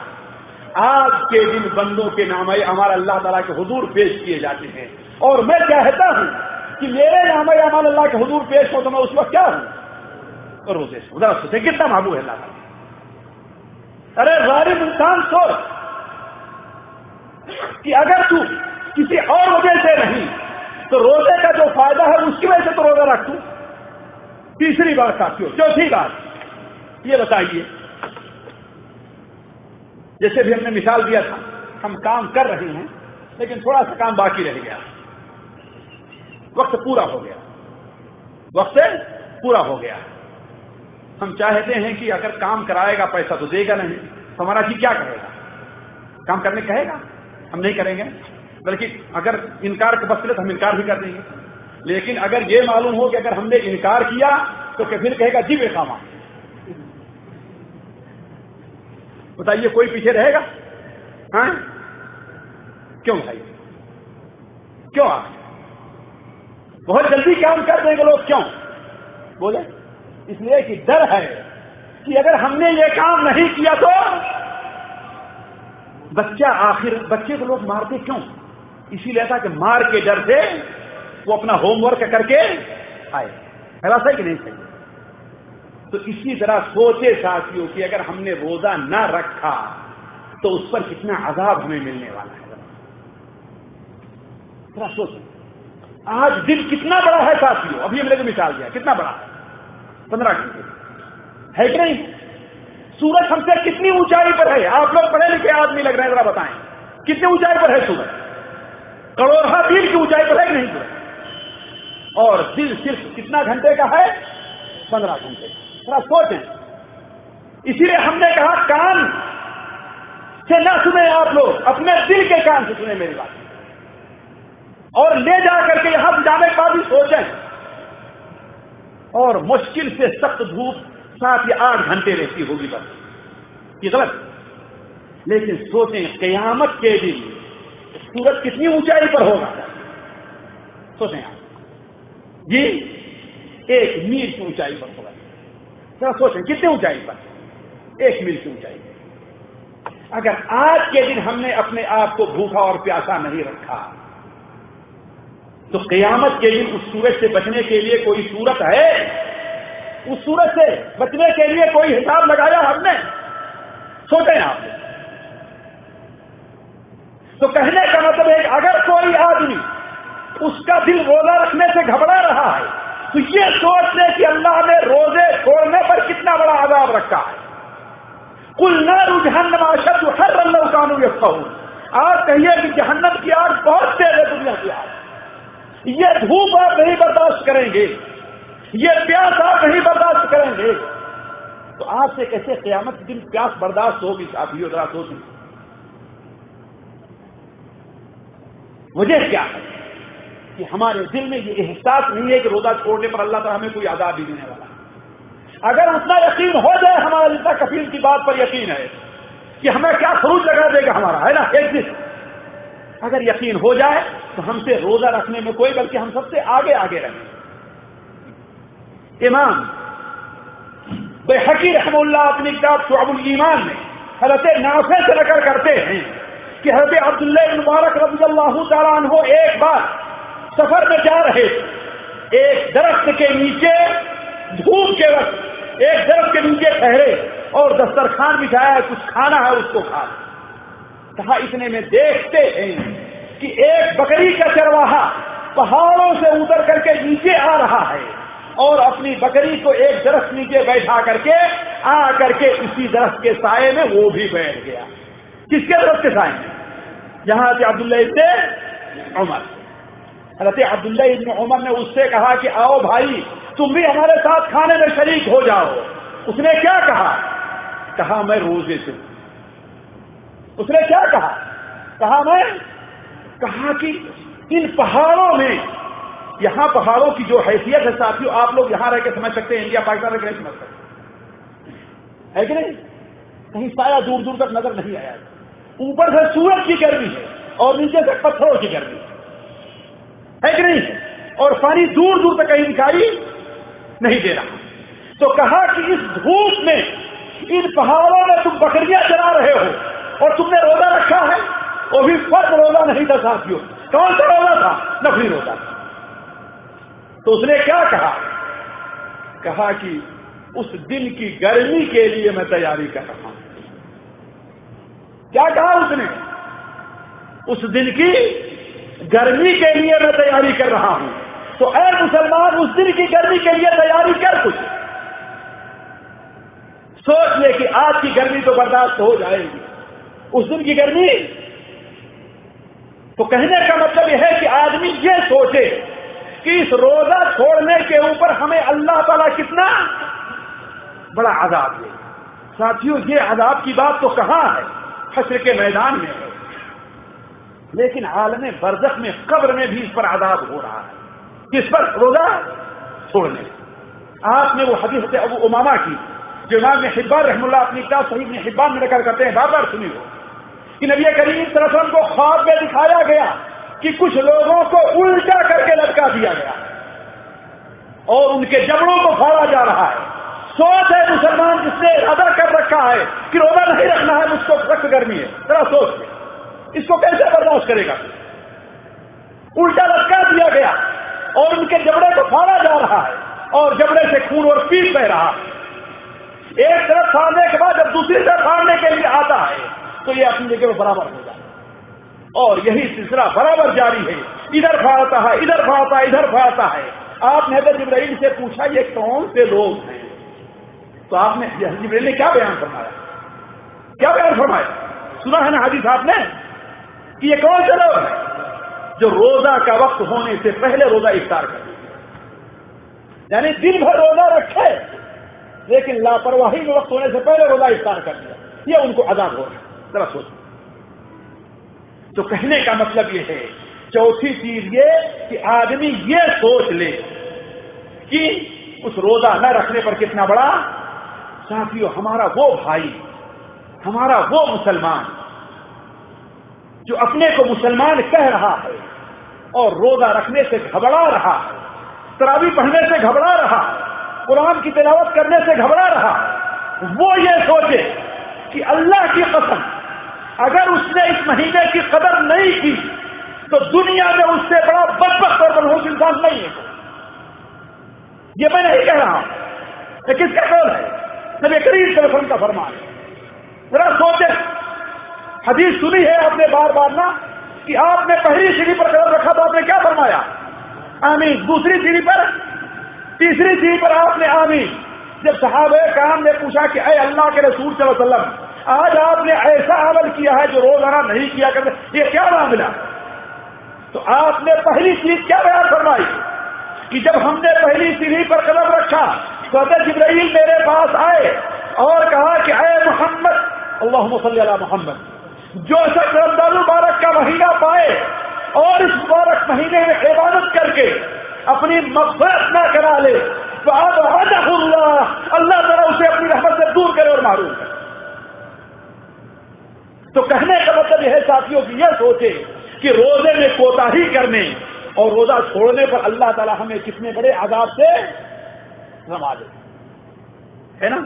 आज के दिन बंदों के नाम हमारा अल्लाह तला के हजूर पेश किए जाते हैं। और मैं चाहता हूँ कि मेरे नाम अमाल अल्लाह के हजूर पेश हो तो मैं उस वक्त क्या हूँ? और रोज़े से। उधर सोचे कितना महबूब है अल्लाह अरे गारिब इंसान सोच कि अगर तू किसी और वजह से नहीं तो रोज़े का जो फ़ायदा है उसकी वजह से तो रोजा रख तू। तीसरी बात साथियों, चौथी बात, ये बताइए। जैसे भी हमने मिसाल दिया था, हम काम कर रहे हैं, लेकिन थोड़ा सा काम बाकी रह गया। वक्त पूरा हो गया। वक्त पूरा हो गया। हम चाहते हैं कि अगर काम कराएगा पैसा तो देगा नहीं। हमारा जी क्या कहेगा काम करने कहेगा? हम नहीं करेंगे। बल्कि अगर इनकार के बस तो हम इनकार भी कर देंगे। लेकिन अगर ये मालूम हो कि अगर हमने इनकार किया तो फिर कहेगा, जी बेखामा बताइए, कोई पीछे रहेगा? हाँ? क्यों भाई? क्यों आप बहुत जल्दी काम कर देंगे लोग, क्यों? बोले, इसलिए कि डर है कि अगर हमने ये काम नहीं किया तो बच्चा आखिर, बच्चे को लोग मारते क्यों? इसीलिए था कि मार के डर से वो अपना होमवर्क करके आए। ऐसा है कि नहीं सही? तो इसी तरह सोचे साथियों कि अगर हमने रोजा न रखा तो उस पर कितना आजाब हमें मिलने वाला है। सोचो। आज दिन कितना बड़ा है साथियों? अभी हमने तो मिसाल दिया, कितना बड़ा है? पंद्रह घंटे। है कि नहीं? सूरज हमसे कितनी ऊंचाई पर है? आप लोग पढ़े लिखे आदमी लग रहे हैं, जरा बताएँ। कितनी ऊंचाई पर है सूरज? करोड़ा दिल की ऊंचाई पर है कि नहीं सूरज? और दिल सिर्फ़ कितना घंटे का है? पंद्रह घंटे। थोड़ा सोचें। इसीलिए हमने कहा, कान से ना सुने आप लोग, अपने दिल के कान से सुने मेरी बात। और ले जा करके यहाँ जाने का भी सोचें। और मुश्किल से सख्त धूप सात या आठ घंटे रहती होगी बस। ये गलत। लेकिन सोचें, कयामत के दिन सूरज कितनी ऊंचाई पर होगा? सोचें आप। जी एक मील की ऊंचाई पर होगा। जरा सोचें, कितनी ऊंचाई पर? एक मील की ऊंचाई अगर आज के दिन हमने अपने आप को भूखा और प्यासा नहीं रखा तो कयामत के दिन उस सूरज से बचने के लिए कोई सूरत है? उस सूरज से बचने के लिए कोई हिसाब लगाया हमने? सोचे आप तो कहने का मतलब है, अगर कोई आदमी उसका दिल रोजा रखने से घबरा रहा है तो ये सोच ले कि अल्लाह ने रोज़े छोड़ने पर कितना बड़ा आजाब रखा है। कुल न रुझान अशद हर रल्लव कानू ये आज कहिए कि जहन्नम की आग बहुत तेज है दुनिया की आग। ये धूप आप नहीं बर्दाश्त करेंगे। ये प्यास आप नहीं बर्दाश्त करेंगे। तो आज से कैसे क्यामत दिन प्यास बर्दाश्त होगी साथियों जरा सोचें वजह क्या है कि हमारे दिल में ये एहसास नहीं है कि रोजा छोड़ने पर अल्लाह तला हमें कोई आज़ाद भी देने वाला अगर उतना यकीन हो जाए, हमारा जितना कफील की बात पर यकीन है कि हमें क्या खरूज लगा देगा हमारा, है ना? एक दिन। अगर यकीन हो जाए तो हमसे रोजा रखने में कोई, बल्कि हम सबसे आगे आगे रहें। इमाम, बेहकी रहमुल्ला अपनी किताब शुआबुल ईमान में, हज़रत नाफे से नकल करते हैं कि हज़रत अब्दुल्ला मुबारक रबी अल्लाह एक बार सफ़र में जा रहे थे। एक दरख्त के नीचे, धूप के वक्त, एक दरख्त के नीचे ठहरे और दस्तरखान बिछाया कुछ खाना है उसको खा। कहा इतने में देखते हैं कि एक बकरी का चरवाहा पहाड़ों से उतर करके नीचे आ रहा है और अपनी बकरी को एक दरख्त नीचे बैठा करके आ करके इसी दरख्त के साय में वो भी बैठ गया। किसके दरख्त के साय में? जहाँ से अब्दुल्ला से उमर। हज़रत अब्दुल्ला इब्न उमर ने उससे कहा कि, आओ भाई, तुम भी हमारे साथ खाने में शरीक हो जाओ। उसने क्या कहा? कहा, मैं रोज़े से उसने क्या कहा? कहा मैं? कहा कि इन पहाड़ों में, यहाँ पहाड़ों की जो हैसियत है साथियों, आप लोग यहाँ रह के समझ सकते हैं, इंडिया, पाकिस्तान रह के समझ सकते। है कि नहीं? कहीं साया दूर दूर तक नज़र नहीं आया। ऊपर से सूरज की गर्मी है और नीचे से पत्थरों की गर्मी है। कि नहीं? और पानी दूर दूर तक कहीं दिखाई नहीं दे रहा। तो कहा कि इस धूप में, इन पहाड़ों में तुम बकरियाँ चला रहे हो और तुमने रोजा रखा है? वो भी फ़र्ज़ रोजा नहीं था साथियों। कौन सा रोजा था? नफली रोजा तो उसने क्या कहा? कहा कि उस दिन की गर्मी के लिए मैं तैयारी कर रहा हूँ। क्या कहा उसने? उस दिन की गर्मी के लिए मैं तैयारी कर रहा हूँ। तो ऐ मुसलमान, उस दिन की गर्मी के लिए तैयारी कर कुछ। सोच ले कि आज की गर्मी तो बर्दाश्त हो जाएगी। उस दिन की गर्मी। तो कहने का मतलब यह है कि आदमी ये सोचे कि इस रोजा छोड़ने के ऊपर हमें अल्लाह ताला कितना बड़ा आज़ाद है साथियों, ये आज़ाद की बात तो कहाँ है? हश्र के मैदान में है। लेकिन आलम बरजक में, कब्र में भी इस पर आज़ाद हो रहा है। किस पर? रोजा छोड़ने। आपने वो हदीस से अबू उमामा की, जो इमाम ने हिब्बान रहमुल्ला अपनी किताब सही में हिब्बान में नकल करते हैं। बार बार सुनी हो कि नबी करीम सरसम को ख्वाब में दिखाया गया कि कुछ लोगों को उल्टा करके लटका दिया गया। और उनके जबड़ों को फाड़ा जा रहा है। सोच है मुसलमान जिसने इरादा कर रखा है कि रोजा नहीं रखना है मुझको सख्त गर्मी है। जरा सोच इसको कैसे बर्दाश्त करेगा? उल्टा लटका दिया गया और उनके जबड़े को फाड़ा जा रहा है और जबड़े से खून और पीट बह रहा है। एक तरफ़ फाड़ने के बाद जब दूसरी तरफ़ फाड़ने के लिए आता है तो ये अपनी जगह में बराबर हो जाता और यही सिलसिला बराबर जारी है। इधर फाड़ता है, इधर फाड़ता है, इधर फाड़ता है। आपने अगर जिब्राइल से पूछा, ये कौन से लोग हैं? तो आपने जिब्राइल ने क्या बयान फरमाया? क्या बयान फरमाया? सुना है ना हाजी आपने? कि ये कौन से लोग हैं? जो रोजा का वक्त होने से पहले रोजा इफ्तार कर यानी दिन भर रोजा रखे, लेकिन लापरवाही में वक्त होने से पहले रोजा इफ्तार कर दिया ये उनको आज़ाद हो रहा है। जरा सोच तो कहने का मतलब ये है, चौथी चीज़ ये कि आदमी ये सोच ले कि उस रोजा न रखने पर कितना बड़ा? साथियों, हमारा वो भाई, हमारा वो मुसलमान, जो अपने को मुसलमान कह रहा है और रोजा रखने से घबरा रहा है, तरावी पढ़ने से घबरा रहा कुरान की तिलावत करने से घबरा रहा वो ये सोचे कि अल्लाह की कसम उसने इस महीने की कदर नहीं की तो दुनिया में उससे बड़ा बदबक और मनहूस इंसान नहीं है। ये मैं नहीं कह रहा ये किसका कौन है? नबी करीब टेलीफोन का फरमान जरा सोचे, हदीस सुनी है आपने बार बार ना, कि आपने पहली सीढ़ी पर कदम रखा तो आपने क्या फरमाया? आमीन। दूसरी सीढ़ी पर, तीसरी सीढ़ी पर आपने आमीन। जब साहब काम ने पूछा कि अय अल्लाह के रसूल वसल्लम आज आपने ऐसा अमल किया है जो रोज़ाना नहीं किया करते, ये क्या मामला? तो आपने पहली चीज़ क्या बयान फरमाई? कि जब हमने पहली सीढ़ी पर कदम रखा तो अदर जिब्राइल मेरे पास आए और कहा कि अय मोहम्मद अल्लाह मोहम्मद, जो शख्स रमज़ान मुबारक का महीना पाए और इस मुबारक महीने में इबादत करके अपनी मफरत ना करा ले तो अब अल्लाह अल्लाह तला उसे अपनी रहमत से दूर करे और मारूम तो कहने का मतलब यह साथियों, की यह सोचे कि रोज़े में कोताही करने और रोजा छोड़ने पर अल्लाह ताला हमें कितने बड़े आज़ाद से रमा दे। है ना?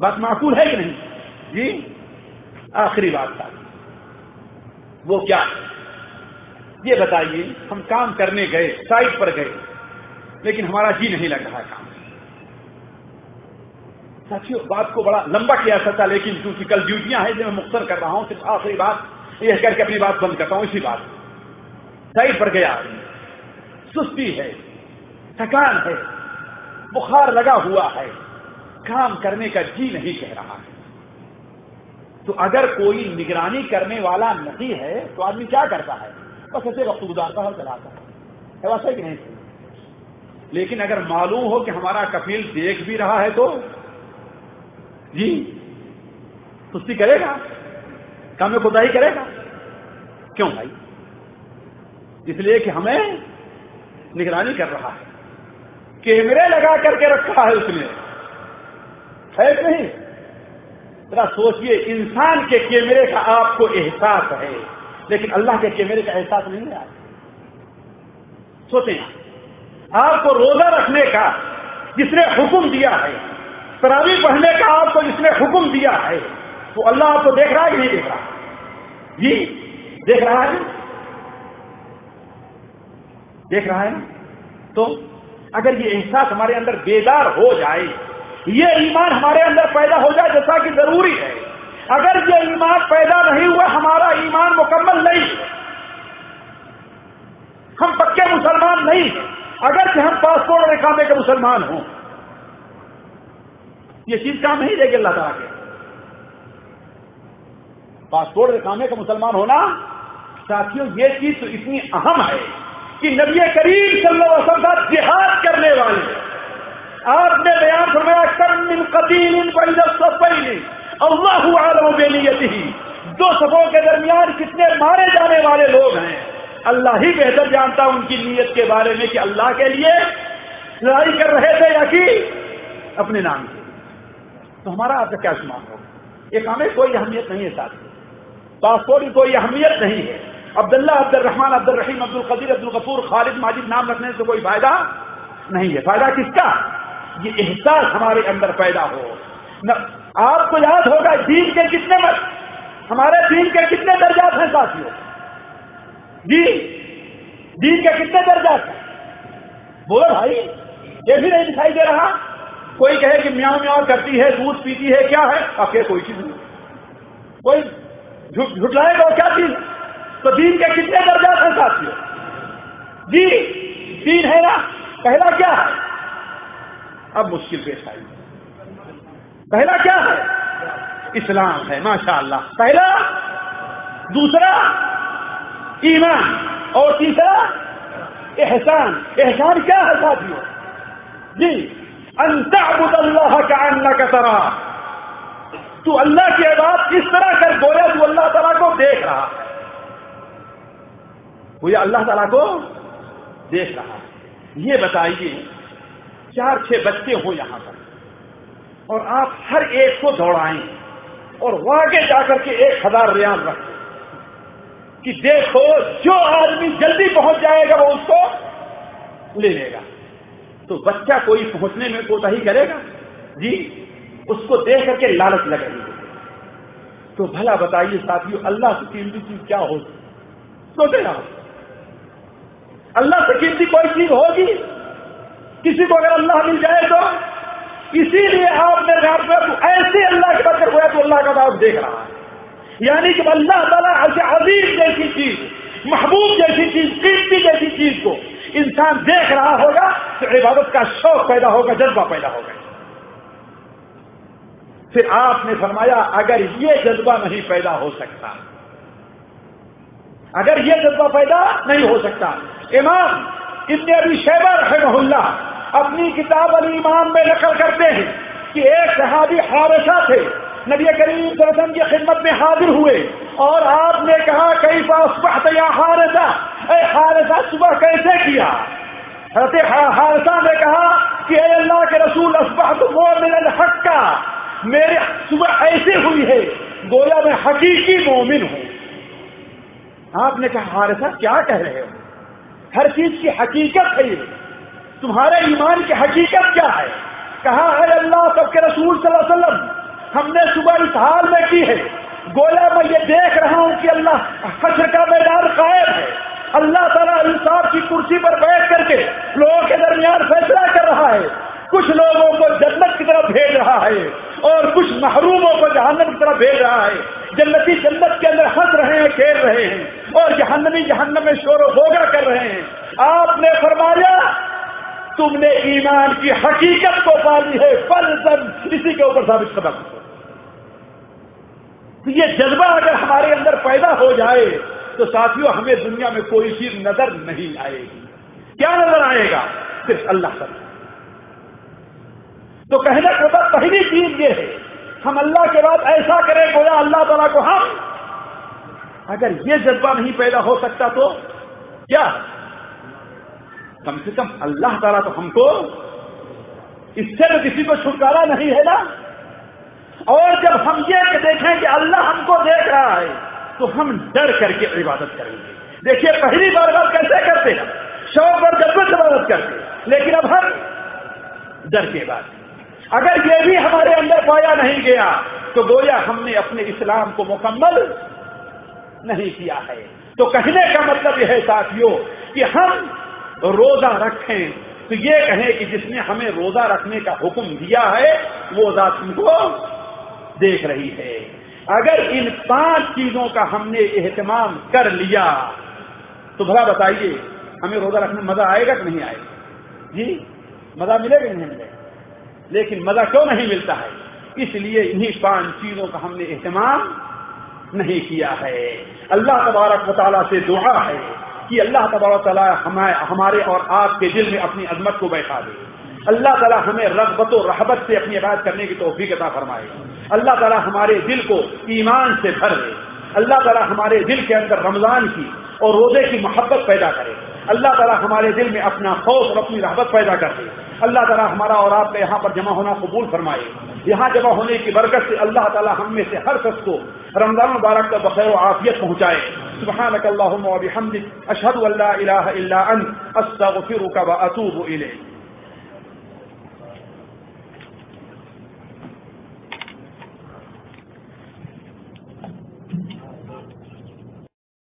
बात माकूल है कि नहीं? जी, आखिरी बात था। वो क्या? ये बताइए, हम काम करने गए, साइट पर गए, लेकिन हमारा जी नहीं लग रहा काम। साथियों बात को बड़ा लंबा किया सकता लेकिन क्योंकि कल ड्यूटियाँ हैं मैं मुख्तर कर रहा हूँ, सिर्फ़ आखिरी बात यह करके अपनी बात बंद करता हूँ, इसी बात साइड पर गया सुस्ती है, थकान है, बुखार लगा हुआ है, काम करने का जी नहीं कह रहा है। तो अगर कोई निगरानी करने वाला नहीं है तो आदमी क्या करता है? बस ऐसे वक्त गुजारता है चलाता है। वैसा कि नहीं? लेकिन अगर मालूम हो कि हमारा कफील देख भी रहा है तो जी। सुस्ती करेगा? काम में कोताही करेगा? क्यों भाई? इसलिए कि हमें निगरानी कर रहा है। कैमरे लगा करके रखा है उसने। है नहीं? जरा सोचिए, इंसान के कैमरे का आपको एहसास है, लेकिन अल्लाह के चेहरे का एहसास नहीं है। सोचे आपको रोजा रखने का जिसने हुक्म दिया है तरावी पढ़ने का आपको जिसने हुक्म दिया है तो अल्लाह आपको देख रहा है कि नहीं देख रहा? जी, देख रहा है? देख रहा है तो अगर ये एहसास हमारे अंदर बेदार हो जाए, ये ईमान हमारे अंदर पैदा हो जाए, जैसा कि ज़रूरी है। अगर ये ईमान पैदा नहीं हुआ, हमारा ईमान मुकम्मल नहीं हम पक्के मुसलमान नहीं अगर हम पासपोर्ट और के मुसलमान हों ये चीज़ काम नहीं देगी अल्लाह तला के। पासपोर्ट और इकामे का मुसलमान होना, साथियों, ये चीज़ तो इतनी अहम है कि नबी करीम सल्लल्लाहु अलैहि जिहाद करने वाले आपने बयान फरमाया, कम मिन कदीन अल्लाह आलम बेनियत ही दो सफों के दरमियान कितने मारे जाने वाले लोग हैं। अल्लाह ही बेहतर जानता उनकी नीयत के बारे में कि अल्लाह के लिए लड़ाई कर रहे थे या कि अपने नाम से। तो हमारा आपका क्या शुमार होगा? ये काम कोई अहमियत नहीं है साथ पासपोर्ट की कोई अहमियत नहीं है। अब्दुल्ला अब्दुल रहमान अब्दुल रहीम अब्दुल कदीर अब्दुल गफूर खालिद माजिद नाम रखने से कोई फ़ायदा नहीं है। फ़ायदा किसका? ये एहसास हमारे अंदर पैदा हो। न, आपको याद होगा दीन के कितने मत हमारे दीन के कितने दर्जात हैं साथियों? जी, दीन के कितने दर्जात हैं? बोलो भाई, ये भी नहीं दिखाई दे रहा। कोई कहे कि म्याओ म्याओ करती है, दूध पीती है, क्या है? आपके कोई चीज़ नहीं। कोई झुटलाएगा क्या चीज़? तो दीन के कितने दर्जात हैं साथियों? जी दीन है ना? पहला क्या है? अब मुश्किल पेश आई। पहला क्या है? इस्लाम है माशाअल्लाह पहला, दूसरा, ईमान। और तीसरा, एहसान। एहसान क्या है साथियों? जी अल्लाह का अन्ना का तरह तू अल्लाह की बात इस तरह कर गोया तू अल्लाह तला को देख रहा है। वो अल्लाह तला को देख रहा है। ये बताइए चार छह बच्चे हो यहाँ पर, और आप हर एक को दौड़ाएँ, और वागे जाकर के एक हज़ार रियाल रखें, कि देखो, जो आदमी जल्दी पहुँच जाएगा, वो उसको ले लेगा। तो बच्चा कोई पहुँचने में कोताही करेगा? जी, उसको देख करके लालच लगेगी तो भला बताइए साथियों, अल्लाह से कीमती चीज़ क्या होगी? सोचे आप अल्लाह से कीमती कोई चीज़ होगी? किसी को अगर अल्लाह मिल जाए तो? इसीलिए आपने तो ऐसे अल्लाह के बदर हुआ तो अल्लाह का दाव देख रहा है। यानी कि अल्लाह तला अज़ीज़ जैसी चीज़, महबूब जैसी चीज़, कीमती जैसी चीज़ को इंसान देख रहा होगा इबादत का शौक पैदा होगा, जज्बा पैदा होगा। फिर आपने फरमाया, अगर ये जज्बा नहीं पैदा हो सकता, अगर ये जज्बा पैदा नहीं हो सकता, इमाम इतने अभी शैबर रहमहुल्ला अपनी किताब अली इमाम में नकल करते हैं कि एक सहाबी हादसा थे, नबी करीम वसल्लम की खिदमत में हाजिर हुए, और आपने कहा कई पास हारसा? अरे हारसा, सुबह कैसे किया? हारसा ने कहा कि अल्लाह के रसूल असबाह तो मिलन हक का। मेरे सुबह ऐसे हुई है, गोया मैं हकीकी मोमिन हूँ। आपने कहा, हारसा, क्या कह रहे हो? हर चीज़ की हकीकत है तुम्हारे ईमान की हकीकत क्या है? कहा, है अल्लाह, सबके रसूल वसल्लम, हमने सुबह इस हाल में की है। गोया मैं ये देख रहा हूँ कि अल्लाह हशर का मैदान कायम है। अल्लाह ताला इंसाफ की कुर्सी पर बैठ करके लोगों के दरमियान फैसला कर रहा है। कुछ लोगों को जन्नत की तरफ़ भेज रहा है और कुछ महरूमों को जहन्नम की तरफ़ भेज रहा है। जन्नती जन्नत के अंदर हंस रहे हैं, खेल रहे हैं और जहन्नमी जहन्नम में शोर भोगा कर रहे हैं। आपने फरमाया, तुमने ईमान की हकीकत को पाली है फल सब इसी के ऊपर साबित कदम तो ये जज्बा अगर हमारे अंदर पैदा हो जाए तो साथियों, हमें दुनिया में कोई चीज़ नज़र नहीं आएगी। क्या नज़र आएगा? सिर्फ़ अल्लाह का तो कहने के बाद, पहली चीज़ ये है, हम अल्लाह के बाद ऐसा करें, गोया अल्लाह तला को हम। अगर ये जज्बा नहीं पैदा हो सकता तो क्या? कम से कम अल्लाह ताला तो हमको, इससे तो किसी को छुटकारा नहीं है ना? और जब हम ये देखें कि अल्लाह हमको देख रहा है तो हम डर करके इबादत करेंगे। देखिए, पहली बार बात कैसे करते हैं? शौक और से इबादत करते लेकिन अब हम डर के बाद। अगर ये भी हमारे अंदर पाया नहीं गया तो गोया हमने अपने इस्लाम को मुकम्मल नहीं किया है। तो कहने का मतलब यह है, साथियों, कि हम रोजा रखें। तो ये कहें कि जिसने हमें रोजा रखने का हुक्म दिया है, वो जात हमको देख रही है। अगर इन पाँच चीज़ों का हमने एहतमाम कर लिया तो भला बताइए, हमें रोजा रखने मज़ा आएगा कि नहीं आएगा? जी, मज़ा मिलेगा नहीं मिलेगा? लेकिन मज़ा क्यों नहीं मिलता है? इसलिए इन्हीं पाँच चीज़ों का हमने एहतमाम नहीं किया है। अल्लाह तबारक वाली से दुआ है कि अल्लाह तबारक हमारे और आपके दिल में अपनी अजमत को बैठा दे। अल्लाह तला हमें रगबत और रहबत से अपनी इबादत करने की तोफीक अता फरमाए। अल्लाह ताला हमारे दिल को ईमान से भर दे। अल्लाह ताला हमारे दिल के अंदर रमज़ान की और रोज़े की मोहब्बत पैदा करे। अल्लाह ताला हमारे दिल में अपना खौफ और अपनी रहबत पैदा कर दे। अल्लाह ताला हमारा और आपका यहाँ पर जमा होना कबूल फरमाए। यहाँ जमा होने की बरकत से अल्लाह ताला हम में से हर शख्स को रमज़ान मुबारक का बखैर आफियत पहुँचाए। सुबहानक अशहदु अल्ला इलाहा इल्ला अंत। अस्तगफिरुका व